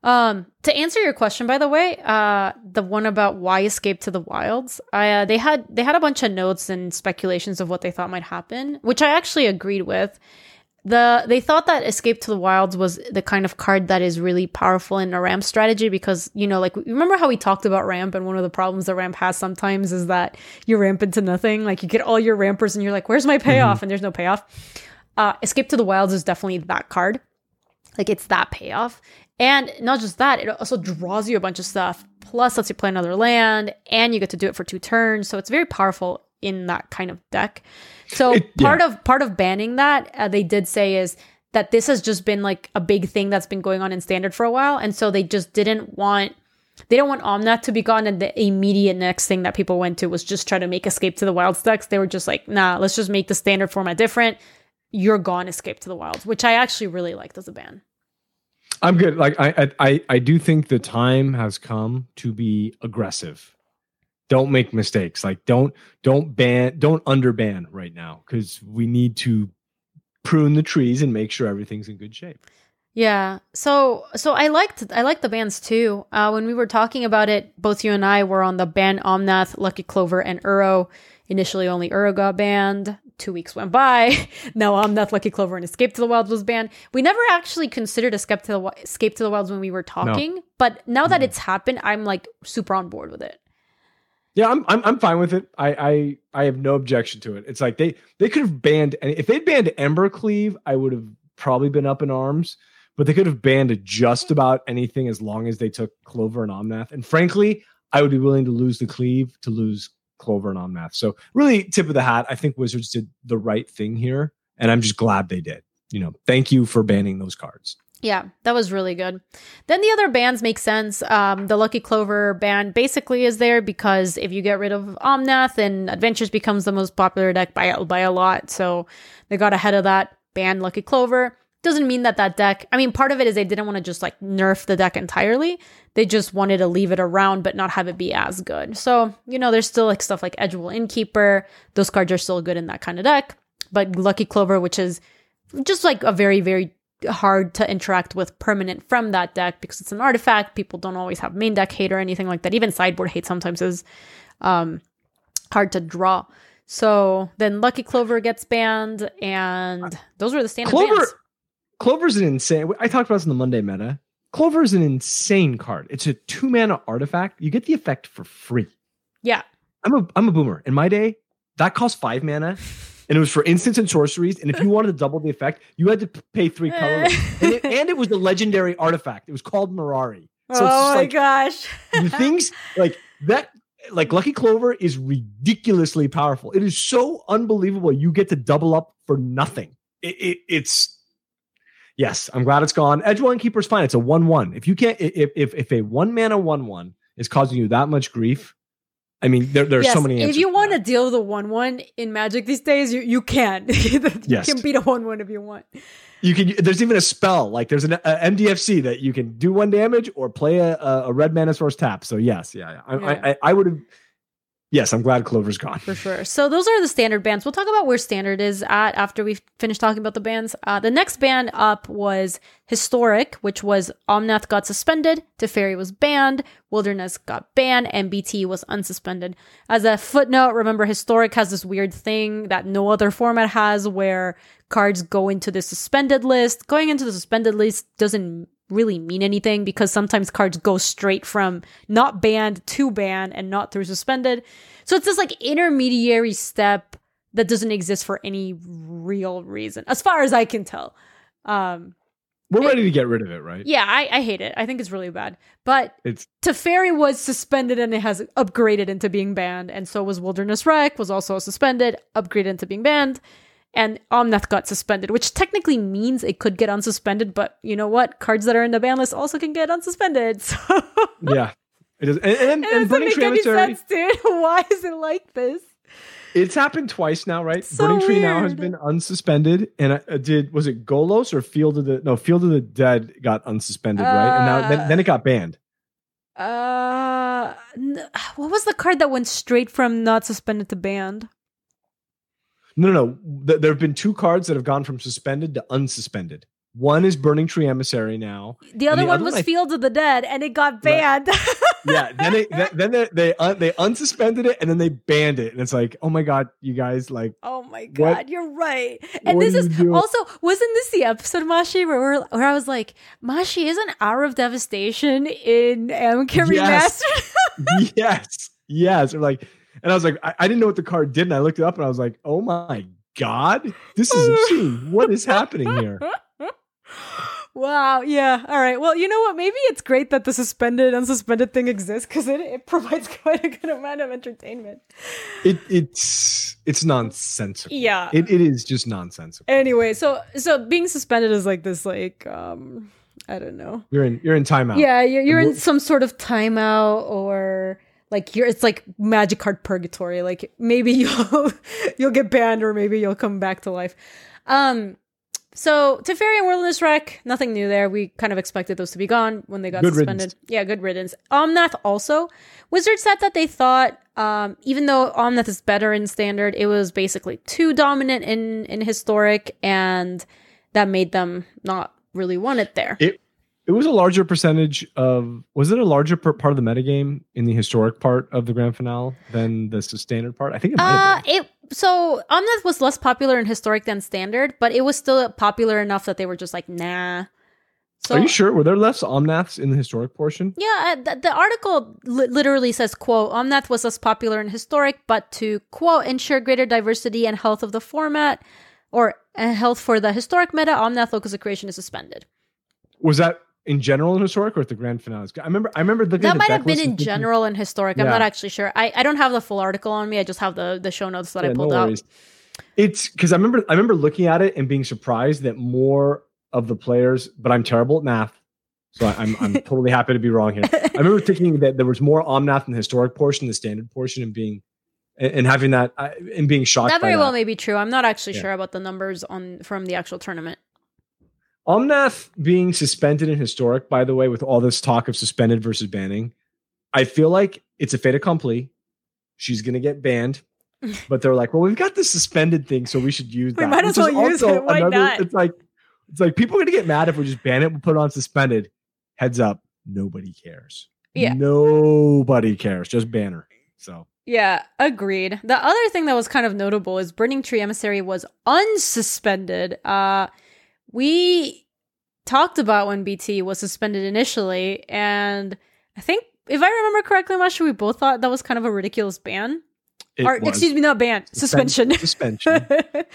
S1: Um, to answer your question, by the way, uh, the one about why escape to the wilds, I uh, they had they had a bunch of notes and speculations of what they thought might happen, which I actually agreed with. The they thought that escape to the wilds was the kind of card that is really powerful in a ramp strategy because you know like remember how we talked about ramp and one of the problems that ramp has sometimes is that you ramp into nothing like you get all your rampers and you're like where's my payoff? Mm-hmm. and there's no payoff. Uh, escape to the wilds is definitely that card. Like it's that payoff and not just that it also draws you a bunch of stuff plus lets you play another land and you get to do it for two turns so it's very powerful in that kind of deck so it, part yeah. of part of banning that uh, they did say is that this has just been like a big thing that's been going on in standard for a while, and so they just didn't want they don't want Omnath to be gone, and the immediate next thing that people went to was just try to make Escape to the Wilds decks. They were just like, nah, let's just make the standard format different. You're gone, Escape to the Wilds, which I actually really liked as a ban.
S2: I'm good. Like I, I, I do think the time has come to be aggressive don't make mistakes. Like don't don't ban don't underban right now because we need to prune the trees and make sure everything's in good shape.
S1: Yeah. So so I liked I liked the bands too. Uh, when we were talking about it, both you and I were on the ban Omnath, Lucky Clover, and Uro. Initially, only Uro got banned. Two weeks went by. now um, Omnath, Lucky Clover, and Escape to the Wilds was banned. We never actually considered Escape to the Escape to the Wilds when we were talking, no. but now that it's happened, I'm like super on board with it.
S2: Yeah, I'm, I'm I'm fine with it. I I I have no objection to it. It's like they they could have banned any if they'd banned Embercleave, I would have probably been up in arms. But they could have banned just about anything as long as they took Clover and Omnath. And frankly, I would be willing to lose the Cleave to lose Clover and Omnath. So really, tip of the hat. I think Wizards did the right thing here, and I'm just glad they did. You know, thank you for banning those cards.
S1: Yeah, that was really good. Then the other bands make sense. Um, the Lucky Clover ban basically is there because if you get rid of Omnath, then Adventures becomes the most popular deck by by a lot. So they got ahead of that. Ban Lucky Clover doesn't mean that that deck. I mean, part of it is they didn't want to just like nerf the deck entirely. They just wanted to leave it around but not have it be as good. So you know, there's still like stuff like Edgewall Innkeeper. Those cards are still good in that kind of deck. But Lucky Clover, which is just like a very very hard to interact with permanent from that deck because it's an artifact. People don't always have main deck hate or anything like that. Even sideboard hate sometimes is um, hard to draw. So then Lucky Clover gets banned, and those were the standard Clover, bans.
S2: Clover's an insane. I talked about this in the Monday meta. Clover is an insane card. It's a two mana artifact. You get the effect for free.
S1: Yeah,
S2: I'm a I'm a boomer. In my day, that cost five mana and it was for instants and sorceries. And if you wanted to double the effect, you had to pay three colors. Eh. and, it, and it was a legendary artifact. It was called Mirari.
S1: So oh my like, gosh!
S2: the things like that, like Lucky Clover, is ridiculously powerful. It is so unbelievable. You get to double up for nothing. It, it, it's yes. I'm glad it's gone. Edgewall Innkeeper is fine. It's a one-one. If you can't, if if if a one mana one-one is causing you that much grief, I mean, there, there are yes, so many.
S1: If you want to deal with a one-one in Magic these days, you you can. you yes. can beat a one-one if you want.
S2: You can. There's even a spell like there's an a MDFC that you can do one damage or play a, a red mana source tap. So yes, yeah, yeah. I, yeah. I, I, I would have. Yes, I'm glad Clover's gone.
S1: For sure. So those are the standard bands. We'll talk about where standard is at after we finish talking about the bands. Uh, the next band up was Historic, which was Omnath got suspended, Teferi was banned, Wilderness got banned, and BT was unsuspended. As a footnote, remember Historic has this weird thing that no other format has where cards go into the suspended list. Going into the suspended list doesn't really mean anything because sometimes cards go straight from not banned to banned and not through suspended. So it's this like intermediary step that doesn't exist for any real reason, as far as I can tell. Um,
S2: We're ready to get rid of it, right?
S1: yeah, I, I hate it. I think it's really bad. But
S2: It's
S1: Teferi was suspended and it has upgraded into being banned, and so was Wilderness Wreck was also suspended, upgraded into being banned, and Omnath got suspended, which technically means it could get unsuspended. But you know what? Cards that are in the ban list also can get unsuspended. So
S2: yeah. It is, and, and,
S1: it
S2: and
S1: doesn't
S2: Burning Tree
S1: any
S2: Emissary,
S1: sense, dude. Why is it like this?
S2: it's happened twice now, right?
S1: So
S2: Burning Tree now has been unsuspended, and uh, did was it Golos or Field of the no Field of the Dead got unsuspended, right? And now then,
S1: Uh,
S2: then it got banned.
S1: Uh, what was the card that went straight from not suspended to banned?
S2: No, no, no. Th- There have been two cards that have gone from suspended to unsuspended. One is Burning Tree Emissary now.
S1: The other
S2: the
S1: one
S2: other
S1: was
S2: one
S1: Fields of the Dead, and it got banned.
S2: Yeah, then it, th- then they they, un- they unsuspended it and then they banned it, and it's like, oh my god, you guys like
S1: Oh my
S2: What-
S1: god, you're right. And
S2: what
S1: this is
S2: do?
S1: also wasn't this the episode Mashi where we're, where I was like, Mashi is an Hour of Devastation in um, Amonkhet
S2: Yes.
S1: Remastered?
S2: yes, yes. Or like, and I was like, I, I didn't know what the card did, and I looked it up, and I was like, oh my god, this is obscene. What is happening here?
S1: wow, yeah. All right. Well, you know what? Maybe it's great that the suspended unsuspended thing exists because it, it provides quite a good amount of entertainment.
S2: It it's it's nonsensical.
S1: Yeah.
S2: It, it is just nonsensical.
S1: anyway, so so being suspended is like this like um I don't know.
S2: You're in you're in timeout.
S1: Yeah, you're, you're in some sort of timeout or like you're it's like magic card purgatory. Like maybe you'll you'll get banned or maybe you'll come back to life. Um so Teferi and Wilderness Wreck, nothing new there. We kind of expected those to be gone when they got
S2: Good
S1: suspended.
S2: riddance.
S1: Yeah, good riddance. Omnath also. Wizard said that they thought um, even though Omnath is better in standard, it was basically too dominant in in historic and that made them not really want it there.
S2: It it was a larger percentage of was it a larger part of the metagame in the historic part of the grand finale than the standard part? I think it might
S1: Uh,
S2: have been.
S1: it so Omnath was less popular in historic than standard, but it was still popular enough that they were just like, nah. So
S2: Are you sure? Were there less omnaths in the historic portion?
S1: yeah, uh, the, the article li- literally says, "quote Omnath was less popular in historic, but to quote ensure greater diversity and health of the format, or uh, health for the historic meta, Omnath locus of creation is suspended."
S2: Was that in general and historic or at the grand finales? I remember I remember looking
S1: That
S2: the
S1: might have been in general and historic. I'm
S2: Yeah.
S1: not actually sure. I, I don't have the full article on me. I just have the the show notes that I pulled
S2: no
S1: out.
S2: It's because I remember I remember looking at it and being surprised that more of the players, but I'm terrible at math. So I, I'm I'm totally happy to be wrong here. I remember thinking that there was more omnath in the historic portion, than the standard portion, and being and, and having that and being shocked.
S1: That very well
S2: that.
S1: may be true. I'm not actually
S2: Yeah.
S1: sure about the numbers on from the actual tournament.
S2: Omnath being suspended in historic, by the way, with all this talk of suspended versus banning, I feel like it's a fait accompli. She's gonna get banned. But they're like, well, we've got this suspended thing, so we should use
S1: We
S2: that.
S1: might as well use it. Why not?
S2: It's like it's like people are gonna get mad if we just ban it, we'll put it on suspended. Heads up, nobody cares.
S1: Yeah.
S2: Nobody cares. Just banner. So
S1: Yeah, agreed. The other thing that was kind of notable is Burning Tree Emissary was unsuspended. Uh we talked about when BT was suspended initially, and I think if I remember correctly, Mashi, we both thought that was kind of a ridiculous ban.
S2: it
S1: or
S2: was
S1: excuse me, not ban, suspension.
S2: Suspension.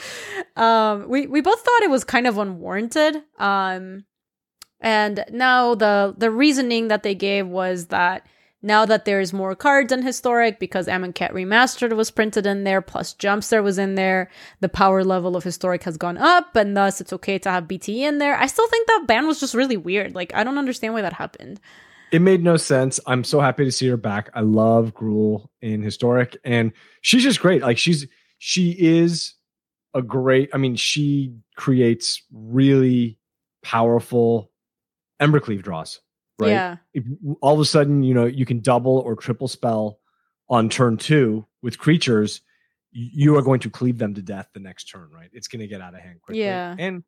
S1: um, we we both thought it was kind of unwarranted. Um, and now the the reasoning that they gave was that now that there's more cards in historic because Amonkhet Remastered was printed in there, plus Jumpstart was in there, the power level of historic has gone up, and thus it's okay to have BT in there. I still think that ban was just really weird. Like I don't understand why that happened.
S2: it made no sense. I'm so happy to see her back. I love Gruul in historic, and she's just great. Like she's she is a great. I mean, she creates really powerful Embercleave draws. Right.
S1: Yeah.
S2: If, all of a sudden, you know, you can double or triple spell on turn two with creatures, you are going to cleave them to death the next turn, right? It's going to get out of hand quickly.
S1: Yeah.
S2: And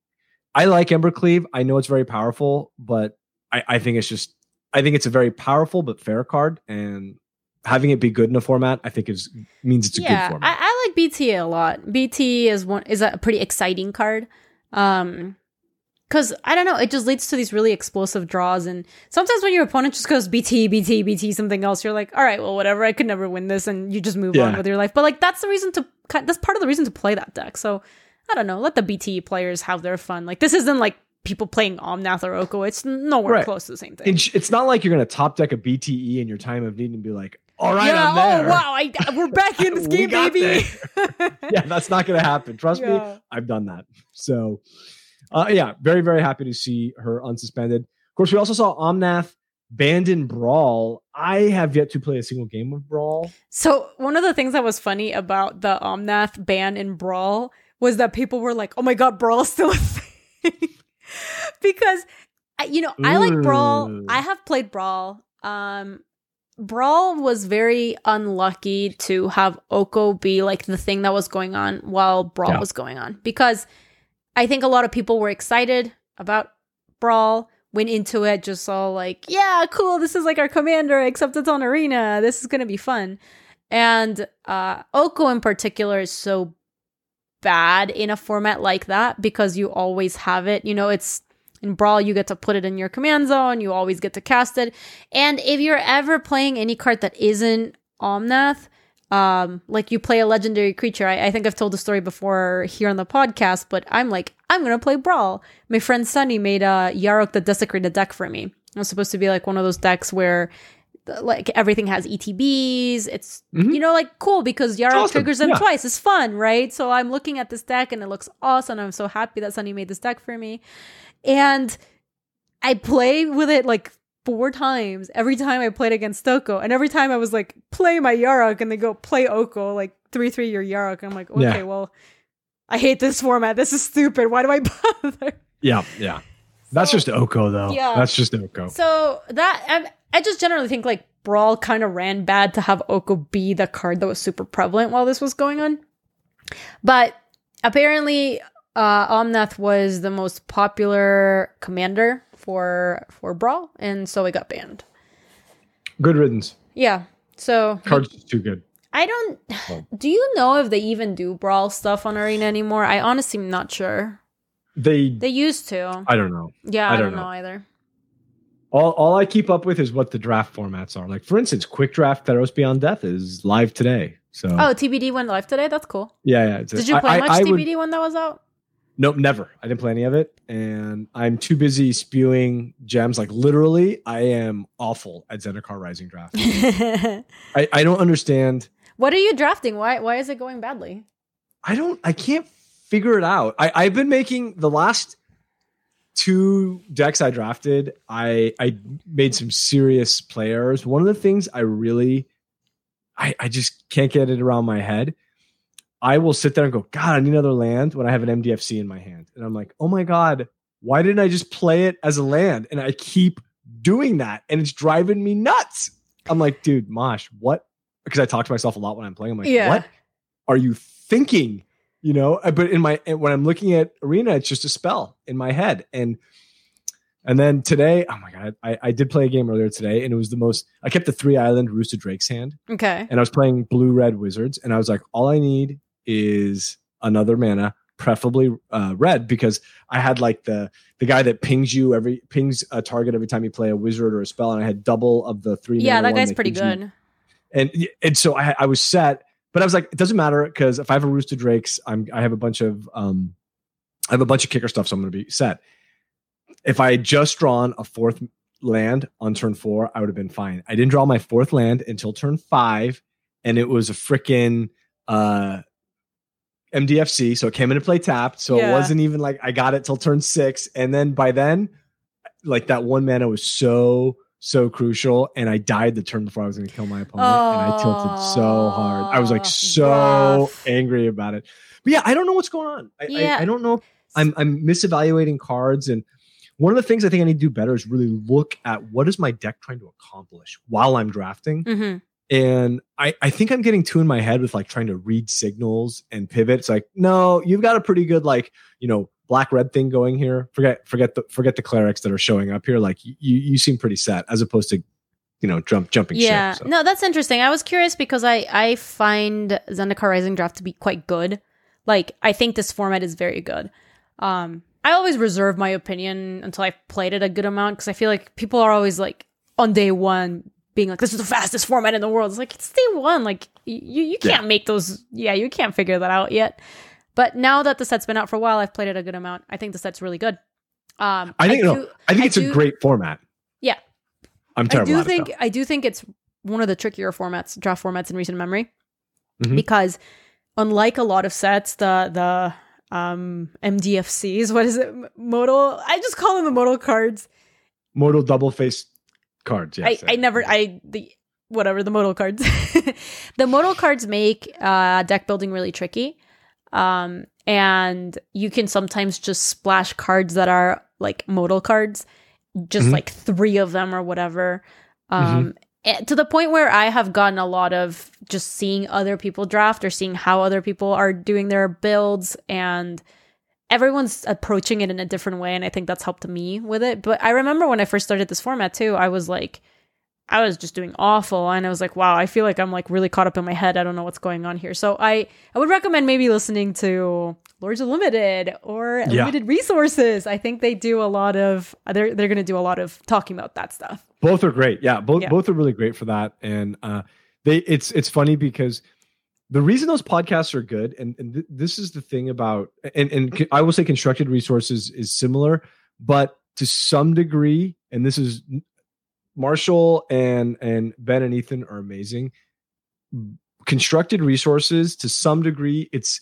S2: I like Embercleave. I know it's very powerful, but I, I think it's just I think it's a very powerful but fair card, and having it be good in a format, I think is means it's a
S1: yeah,
S2: good format.
S1: I, I like BT a lot. BT is one is a pretty exciting card. Um because I don't know, it just leads to these really explosive draws. And sometimes when your opponent just goes BT, BT, BT, something else, you're like, all right, well, whatever, I could never win this, and you just move on with your life. But like, that's the reason to, that's part of the reason to play that deck. So I don't know, let the BT players have their fun. Like, this isn't like people playing Omnath or Oko. It's nowhere
S2: Right.
S1: close to the same thing.
S2: It's not like you're going to top deck a BTE in your time of need and be like, all right,
S1: yeah,
S2: I'm oh, there.
S1: oh wow, I, we're back in this game, baby.
S2: yeah, that's not going to happen. Trust me, I've done that. So, uh, yeah, very, very happy to see her unsuspended. Of course, we also saw Omnath banned in Brawl. I have yet to play a single game of Brawl.
S1: So one of the things that was funny about the Omnath ban in Brawl was that people were like, "Oh my god, Brawl's still a thing," because you know I like Brawl. I have played Brawl. Um, Brawl was very unlucky to have Oko be like the thing that was going on while Brawl
S2: Yeah.
S1: was going on because I think a lot of people were excited about Brawl. Went into it just all like, yeah, cool. This is like our commander, except it's on arena. This is gonna be fun. And uh, Oko in particular is so bad in a format like that because you always have it. You know, it's in Brawl, you get to put it in your command zone, you always get to cast it. And if you're ever playing any card that isn't Omnath, um, like you play a legendary creature, I, I think I've told the story before here on the podcast, but I'm like, I'm gonna play Brawl. My friend Sunny made a Yarok the Desecrated deck for me. It was supposed to be like one of those decks where like everything has ETBs. It's
S2: Mhm.
S1: you know like cool because Yarok
S2: awesome,
S1: triggers them
S2: yeah.
S1: twice. It's fun, right? So I'm looking at this deck and it looks awesome. I'm so happy that Sunny made this deck for me. And I play with it like four times every time I played against Oko. And every time I was like, play my Yarok, and they go play Oko, like three three your Yarok. And I'm like, okay,
S2: Yeah.
S1: well, I hate this format. This is stupid. Why do I bother?
S2: Yeah, yeah. That's
S1: So-
S2: just Oko, though.
S1: Yeah.
S2: That's just Oko.
S1: So that I, I just generally think like Brawl kind of ran bad to have Oko be the card that was super prevalent while this was going on. But apparently, uh, Omnath was the most popular commander for for Brawl, and so it got banned.
S2: Good riddance.
S1: Yeah. So
S2: Card's just too good.
S1: I don't. Do you know if they even do Brawl stuff on Arena anymore? I honestly am not sure.
S2: They,
S1: They used to.
S2: I don't know.
S1: Yeah, I,
S2: I
S1: don't,
S2: don't
S1: know.
S2: know.
S1: either.
S2: All, all I keep up with is what the draft formats are. Like, for instance, Quick Draft Theros Beyond Death is live today. So,
S1: Oh, TBD went live today. That's cool.
S2: yeah, yeah.
S1: Did you play
S2: I-
S1: much
S2: I would-
S1: TBD when that was out?
S2: Nope, never. I didn't play any of it, and I'm too busy spewing gems. Like literally, I am awful at Zendikar Rising Draft. I, I don't understand.
S1: what are you drafting? Why why is it going badly?
S2: I don't. I can't figure it out. I, I've been making the last two decks I drafted. I I made some serious play errors. One of the things I really, I I just can't get it around my head. I will sit there and go, God, I need another land when I have an MDFC in my hand, and I'm like, Oh my God, why didn't I just play it as a land? And I keep doing that, and it's driving me nuts. I'm like, dude, Mosh, what? Because I talk to myself a lot when I'm playing. I'm like,
S1: Yeah.
S2: what are you thinking? You know, Uh, but in my when I'm looking at arena, it's just a spell in my head. And and then today, oh my god, I, I did play a game earlier today, and it was the most. I kept the three island Roost of Drakes hand,
S1: Okay.
S2: and I was playing blue red wizards, and I was like, all I need is another mana, preferably uh, red, because I had like the the guy that pings you every pings a target every time you play a wizard or a spell, and I had double of the three.
S1: Yeah, that guy's pretty
S2: gives you-
S1: good.
S2: and and so I I was set, but I was like, it doesn't matter because if I have a Roost of Drakes, I'm I have a bunch of um, I have a bunch of kicker stuff, so I'm going to be set. If I had just drawn a fourth land on turn four, I would have been fine. I didn't draw my fourth land until turn five, and it was a freaking uh MDFC, so it came into play tapped. So
S1: Yeah.
S2: it wasn't even like I got it till turn six, and then by then, like that one mana was so so crucial, and I died the turn before I was going to kill my opponent, and I tilted so hard. I was like
S1: Oh,
S2: so
S1: rough.
S2: angry about it. But yeah, I don't know what's going on. I,
S1: Yeah.
S2: I, I don't know. I'm I'm misevaluating cards, and one of the things I think I need to do better is really look at what is my deck trying to accomplish while I'm drafting
S1: hmm
S2: And I, I think I'm getting too in my head with like trying to read signals and pivot. It's like, no, you've got a pretty good like, you know, black red thing going here. Forget forget the forget the clerics that are showing up here. Like you you seem pretty set as opposed to you know jump jumping
S1: yeah
S2: ship, so.
S1: no that's interesting i was curious because i i find zendikar rising draft to be quite good like i think this format is very good um i always reserve my opinion until i've played it a good amount because i feel like people are always like on day one being like this is the fastest format in the world it's like it's day one like you you can't
S2: Yeah.
S1: make those yeah you can't figure that out yet but now that the set's been out for a while i've played it a good amount i think the set's really good um
S2: I think no,
S1: do-
S2: I think
S1: I
S2: it's
S1: do-
S2: a great format.
S1: Yeah.
S2: I'm
S1: I do think. I do think it's one of the trickier formats, draft formats in recent memory,
S2: Mhm.
S1: because unlike a lot of sets, the the um MDFCs, what is it, modal? I just call them the modal cards.
S2: Modal double face cards. Yes,
S1: I I never I the whatever the modal cards. the modal cards make uh deck building really tricky. Um and you can sometimes just splash cards that are like modal cards, just
S2: Mhm.
S1: like 3 of them or whatever. Um and to the point where I have gotten a lot of just seeing other people draft or seeing how other people are doing their builds and everyone's approaching it in a different way and I think that's helped me with it. But I remember when I first started this format too, I was like I was just doing awful and I was like, wow, I feel like I'm like really caught up in my head. I don't know what's going on here. So I I would recommend maybe listening to Lords of Limited or
S2: Yeah.
S1: Limited Resources. I think they do a lot of they're they're going to do a lot of talking about that stuff.
S2: both are great. Yeah, both
S1: Yeah.
S2: both are really great for that. And uh, they it's it's funny because the reason those podcasts are good, and, and th- this is the thing about, and and I will say constructed resources is similar, but to some degree, and this is Marshall and and Ben and Ethan are amazing. Constructed resources to some degree, it's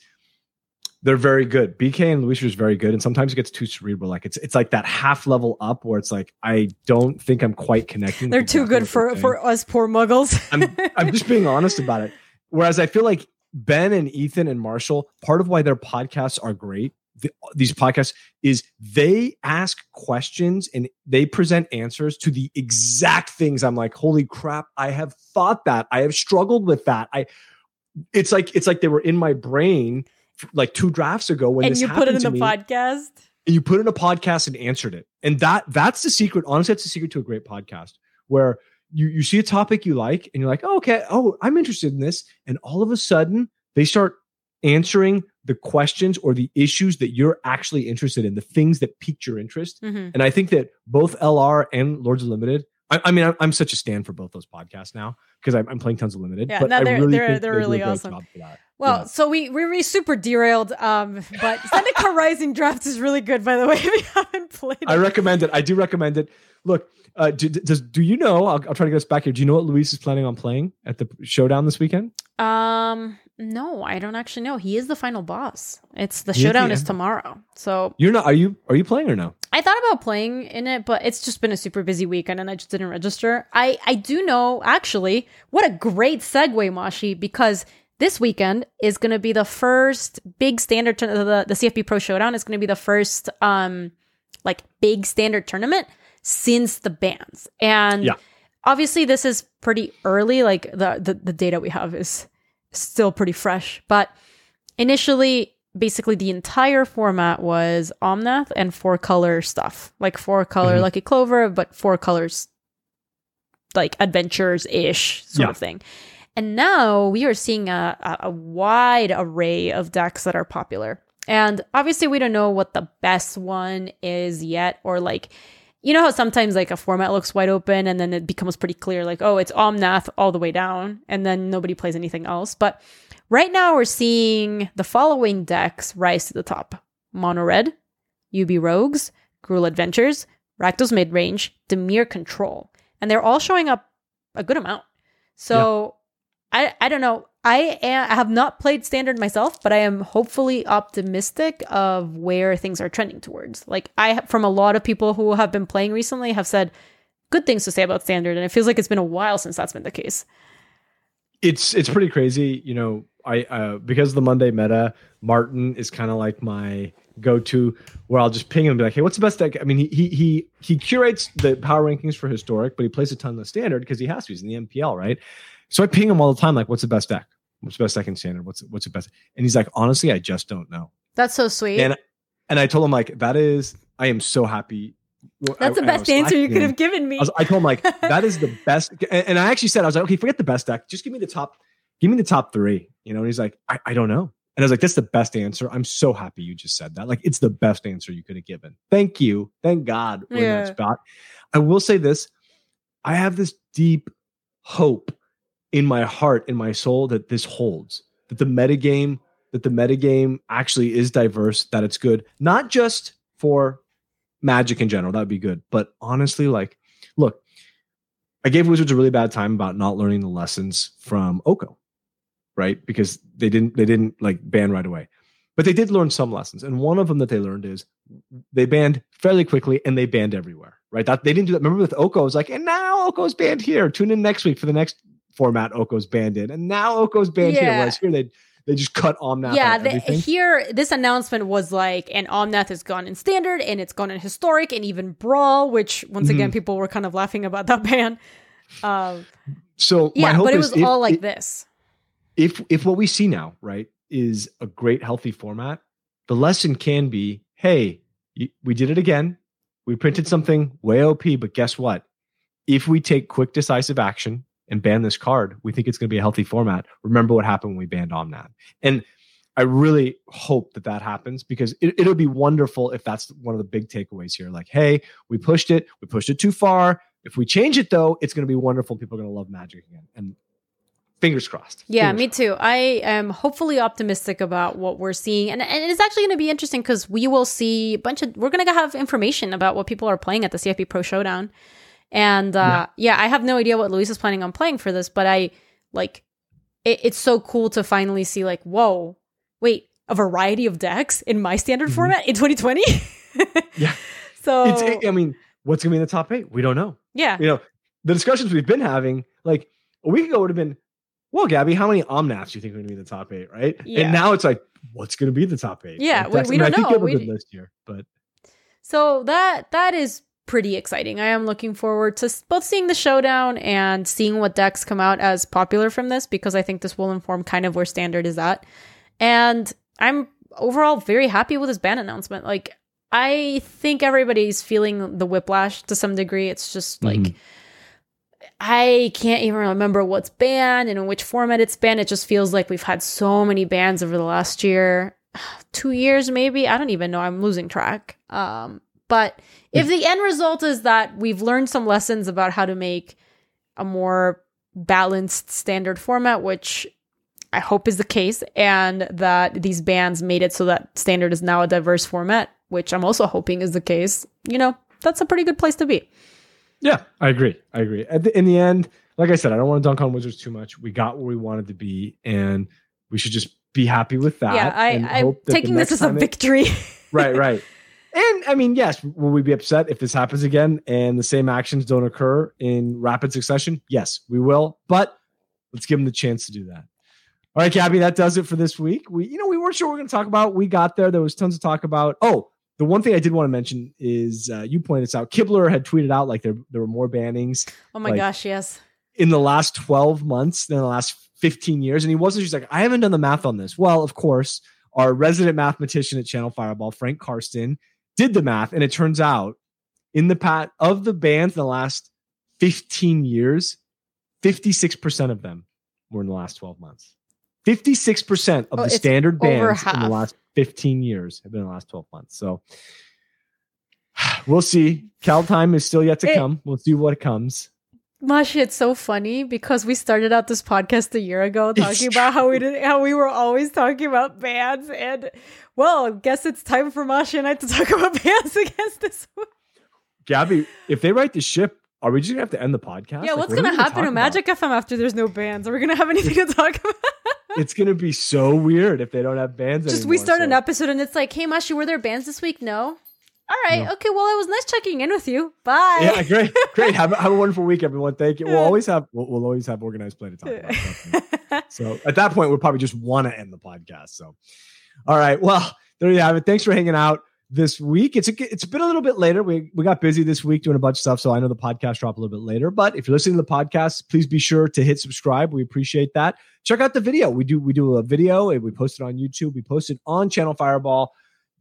S2: they're very good. BK and Luis is very good, and sometimes it gets too cerebral. Like it's it's like that half level up where it's like I don't think I'm quite connecting.
S1: They're too good for for us poor muggles.
S2: I'm I'm just being honest about it. Whereas I feel like Ben and Ethan and Marshall, part of why their podcasts are great, the, these podcasts, is they ask questions and they present answers to the exact things. I'm like, holy crap! I have thought that. I have struggled with that. I. It's like it's like they were in my brain like two drafts ago when
S1: and
S2: this
S1: you put it in the
S2: me
S1: podcast.
S2: and you put in a podcast and answered it and that that's the secret honestly that's the secret to a great podcast where you you see a topic you like and you're like oh, okay. Oh i'm interested in this. And all of a sudden they start answering the questions or the issues that you're actually interested in the things that piqued your interest.
S1: Mhm.
S2: and i think that both lr and lords of limited i, I mean I'm, such a stand for both those podcasts now because I'm, I'm playing tons of limited
S1: Yeah,
S2: but
S1: no, they're-
S2: really
S1: they're-
S2: think
S1: they're
S2: they do a
S1: really awesome.
S2: job for that.
S1: Well,
S2: Yeah.
S1: so we we we super derailed, um, but Zendikar Rising Draft is really good, by the way. If you haven't played it,
S2: I recommend it. I do recommend it. Look, uh, do, does do you know? I'll, I'll try to get us back here. Do you know what Luis is planning on playing at the showdown this weekend?
S1: Um, no, I don't actually know. He is the final boss. It's the
S2: He is the
S1: showdown is tomorrow. So
S2: You're not. Are you? Are you playing or no?
S1: I thought about playing in it, but it's just been a super busy weekend and I just didn't register. I I do know actually what a great segue, Mashi, because this weekend is going to be the first big standard tour- the the CFB Pro Showdown is going to be the first um like big standard tournament since the bans. And
S2: Yeah.
S1: obviously this is pretty early like the, the the data we have is still pretty fresh, but initially basically the entire format was Omnath and four color stuff. Like four color
S2: Mhm.
S1: Lucky Clover, but four colors like adventures ish sort
S2: Yeah.
S1: of thing. And now we are seeing a, a wide array of decks that are popular. And obviously, we don't know what the best one is yet, or like, you know how sometimes like a format looks wide open and then it becomes pretty clear, like, oh, it's Omnath all the way down, and then nobody plays anything else. But right now, we're seeing the following decks rise to the top Mono Red, UB Rogues, Gruul Adventures, Rakdos Midrange, Dimir Control. And they're all showing up a good amount. So I I don't know. I am, I have not played standard myself, but I am hopefully optimistic of where things are trending towards. Like I from a lot of people who have been playing recently have said good things to say about standard and it feels like it's been a while since that's been the case.
S2: It's it's pretty crazy. You know, I uh, because of the Monday meta, Martin is kind of like my go-to where I'll just ping him and be like, "Hey, what's the best deck?" I mean, he he he he curates the power rankings for historic, but he plays a ton of standard because he has to. He's in the MPL, right? So I ping him all the time, like, what's the best deck? What's the best deck in standard? What's what's the best? And he's like, honestly, I just don't know.
S1: That's so sweet.
S2: And and I told him like, that is, I am so happy.
S1: That's
S2: I-
S1: the best answer you could have given me.
S2: I, was, I told him like that is the best, and, and I actually said I was like, okay, forget the best deck, just give me the top, give me the top three, you know. And he's like, I, I don't know, and I was like, that's the best answer. I'm so happy you just said that. Like, it's the best answer you could have given. Thank you, thank God we're in
S1: Yeah.
S2: that spot. I will say this, I have this deep hope in my heart, in my soul, that this holds, that the metagame, that the metagame actually is diverse, that it's good, not just for magic in general, that would be good. But honestly, like, look, I gave Wizards a really bad time about not learning the lessons from Oko, right? Because they didn't they didn't like ban right away. But they did learn some lessons. And one of them that they learned is they banned fairly quickly and they banned everywhere, right? That they didn't do that. Remember with Oko, it was like, and now Oko's banned here. Tune in next week for the next format Oko's banned in. And now Oko's banned here.
S1: Yeah.
S2: Whereas here they they just cut Omnath
S1: yeah, the, here this announcement was like, and Omnath has gone in standard, and it's gone in historic, and even brawl, which once
S2: Mm-hmm.
S1: again people were kind of laughing about that ban. Um,
S2: so my
S1: yeah, but it was
S2: if-
S1: all like
S2: if-
S1: this.
S2: if if what we see now right is a great healthy format the lesson can be hey we did it again we printed something way op but guess what if we take quick decisive action and ban this card we think it's going to be a healthy format. Remember what happened when we banned Omnath. And i really hope that that happens because it, it'll be wonderful if that's one of the big takeaways here. Like hey we pushed it we pushed it too far. If we change it though it's going to be wonderful people are going to love magic again. And fingers crossed.
S1: Yeah,
S2: Fingers
S1: me too. I am hopefully optimistic about what we're seeing, and and it's actually going to be interesting because we will see a bunch of we're going to have information about what people are playing at the CFB Pro Showdown, and uh, yeah. I have no idea what Luis is planning on playing for this, but I like it, it's so cool to finally see like whoa, wait, a variety of decks in my standard
S2: Mhm.
S1: format in 2020.
S2: Yeah.
S1: So
S2: it's i mean what's gonna be in the top eight we don't know
S1: yeah,
S2: you know the discussions we've been having like a week ago would have been well gabby how many omnaths do you think are gonna be in the top eight right
S1: Yeah.
S2: and now it's like what's gonna be the top eight
S1: Yeah,
S2: Like,
S1: we- we
S2: I mean,
S1: don't
S2: i think
S1: know.
S2: you have a
S1: We-
S2: good list here but
S1: So that that is pretty exciting. I am looking forward to both seeing the showdown and seeing what decks come out as popular from this because I think this will inform kind of where standard is at. And I'm overall very happy with this ban announcement. Like I think everybody's feeling the whiplash to some degree. It's just like
S2: Mhm.
S1: I can't even remember what's banned and in which format it's banned. It just feels like we've had so many bans over the last year, two years maybe. I don't even know. I'm losing track. Um, but if hmm. the end result is that we've learned some lessons about how to make a more balanced standard format, which I hope is the case, and that these bans made it so that standard is now a diverse format, which I'm also hoping is the case, you know, that's a pretty good place to be.
S2: yeah i agree i agree At the, in the end like i said i don't want to dunk on wizards too much we got where we wanted to be and we should just be happy with that
S1: yeah, I, I'm
S2: that
S1: taking this as a victory.
S2: right, right. And I mean, yes, will we be upset if this happens again and the same actions don't occur in rapid succession? Yes, we will. But let's give them the chance to do that. All right, Gabby, that does it for this week. We, you know, we weren't sure we are going to talk about. We got there. There was tons to talk about. Oh, the one thing I did want to mention is uh, you pointed this out. Kibler had tweeted out like there there were more bannings
S1: Oh my
S2: Like-
S1: gosh, yes.
S2: in the last 12 months than the last 15 years. And he wasn't just like, I haven't done the math on this. Well, of course, our resident mathematician at Channel Fireball, Frank Karsten, did the math. And it turns out in the pat of the bands in the last 15 years, 56% of them were in the last 12 months. 56% of
S1: Oh,
S2: the standard
S1: bands
S2: bans in the last 15 years have been in the last 12 months. So we'll see. Cal time is still yet to
S1: It-
S2: come. We'll see what comes.
S1: Mashi, it's so funny because we started out this podcast a year ago talking about how we did how we were always talking about bands and well, I guess it's time for Mashi and I to talk about bands against this one.
S2: Gabby, if they write the ship, are we just gonna have to end the podcast?
S1: Yeah,
S2: Like,
S1: what's
S2: what
S1: gonna happen to
S2: about?
S1: Magic FM after there's no bands? Are we gonna have anything to talk about?
S2: It's gonna be so weird if they don't have bands.
S1: Just we
S2: anymore,
S1: start an episode and it's like, hey Mashi, were there bands this week? No. All right,
S2: No.
S1: okay. Well, it was nice checking in with you. Bye.
S2: Yeah, great, great. Have, a- have a wonderful week, everyone. Thank you. We'll always have we'll, we'll always have organized play to talk about. So at that point, we'll probably just want to end the podcast. So, all right. Well, there you have it. Thanks for hanging out. this week. It's a, it's been a little bit later. We we got busy this week doing a bunch of stuff, so I know the podcast dropped a little bit later. But if you're listening to the podcast, please be sure to hit subscribe. We appreciate that. Check out the video. We do we do a video and we post it on YouTube. We post it on Channel Fireball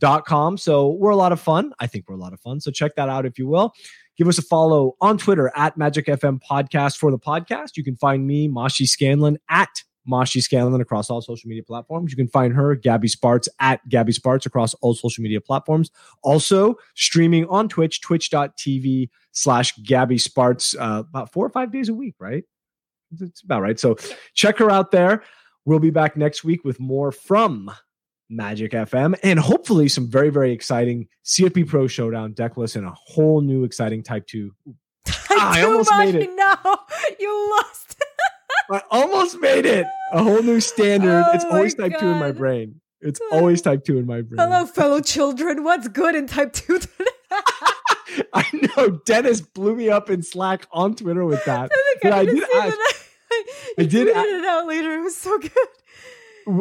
S2: dot com. So we're a lot of fun. I think we're a lot of fun. So check that out if you will. Give us a follow on Twitter at Magic FM Podcast for the podcast. You can find me, Mashi Scanlon, at Mashi Scanlon across all social media platforms. You can find her, Gabby Spartz, at Gabby Spartz across all social media platforms. Also streaming on Twitch, twitch.tv slash Gabby Spartz, uh, about four or five days a week, right? It's about right. So check her out there. We'll be back next week with more from Magic FM and hopefully some very, very exciting CFB Pro Showdown decklist and a whole new exciting Type 2.
S1: Ah, I almost made it. No, you lost.
S2: I almost made it. A whole new standard. Oh it's always type God. two in my brain. It's always type two in my brain.
S1: Hello, fellow children. What's good in type two? today?
S2: I know. Dennis blew me up in Slack on Twitter with that.
S1: I, I did ask, I, I did it out later. It was so good.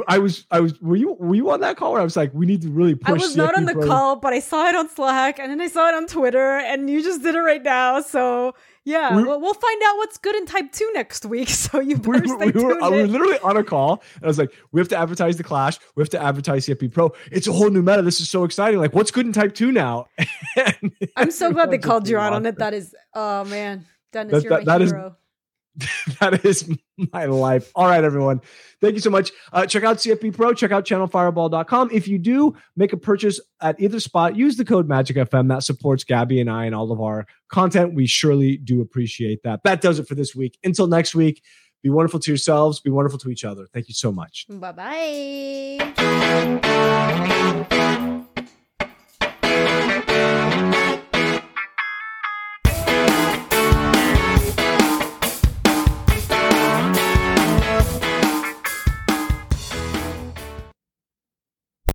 S2: I was, I was. Were you, were you on that call? Where I was like, we need to really push. I
S1: was not on the call, but I saw it on Slack, and then I saw it on Twitter, and you just did it right now. So yeah, we, well, we'll find out what's good in Type Two next week. So you better we, stay we,
S2: were,
S1: tuned
S2: we were literally on a call, and I was like, we have to advertise the Clash. We have to advertise CFB Pro. It's a whole new meta. This is so exciting. Like, what's good in Type Two now?
S1: I'm so glad they called you out on it. That is, oh man, Dennis, that, you're that, my that hero. Is,
S2: that is my life. All right, everyone. Thank you so much. Uh, check out CFB Pro. Check out channelfireball.com. If you do make a purchase at either spot, use the code MAGICFM. That supports Gabby and I and all of our content. We surely do appreciate that. That does it for this week. Until next week, be wonderful to yourselves. Be wonderful to each other. Thank you so much.
S1: Bye bye.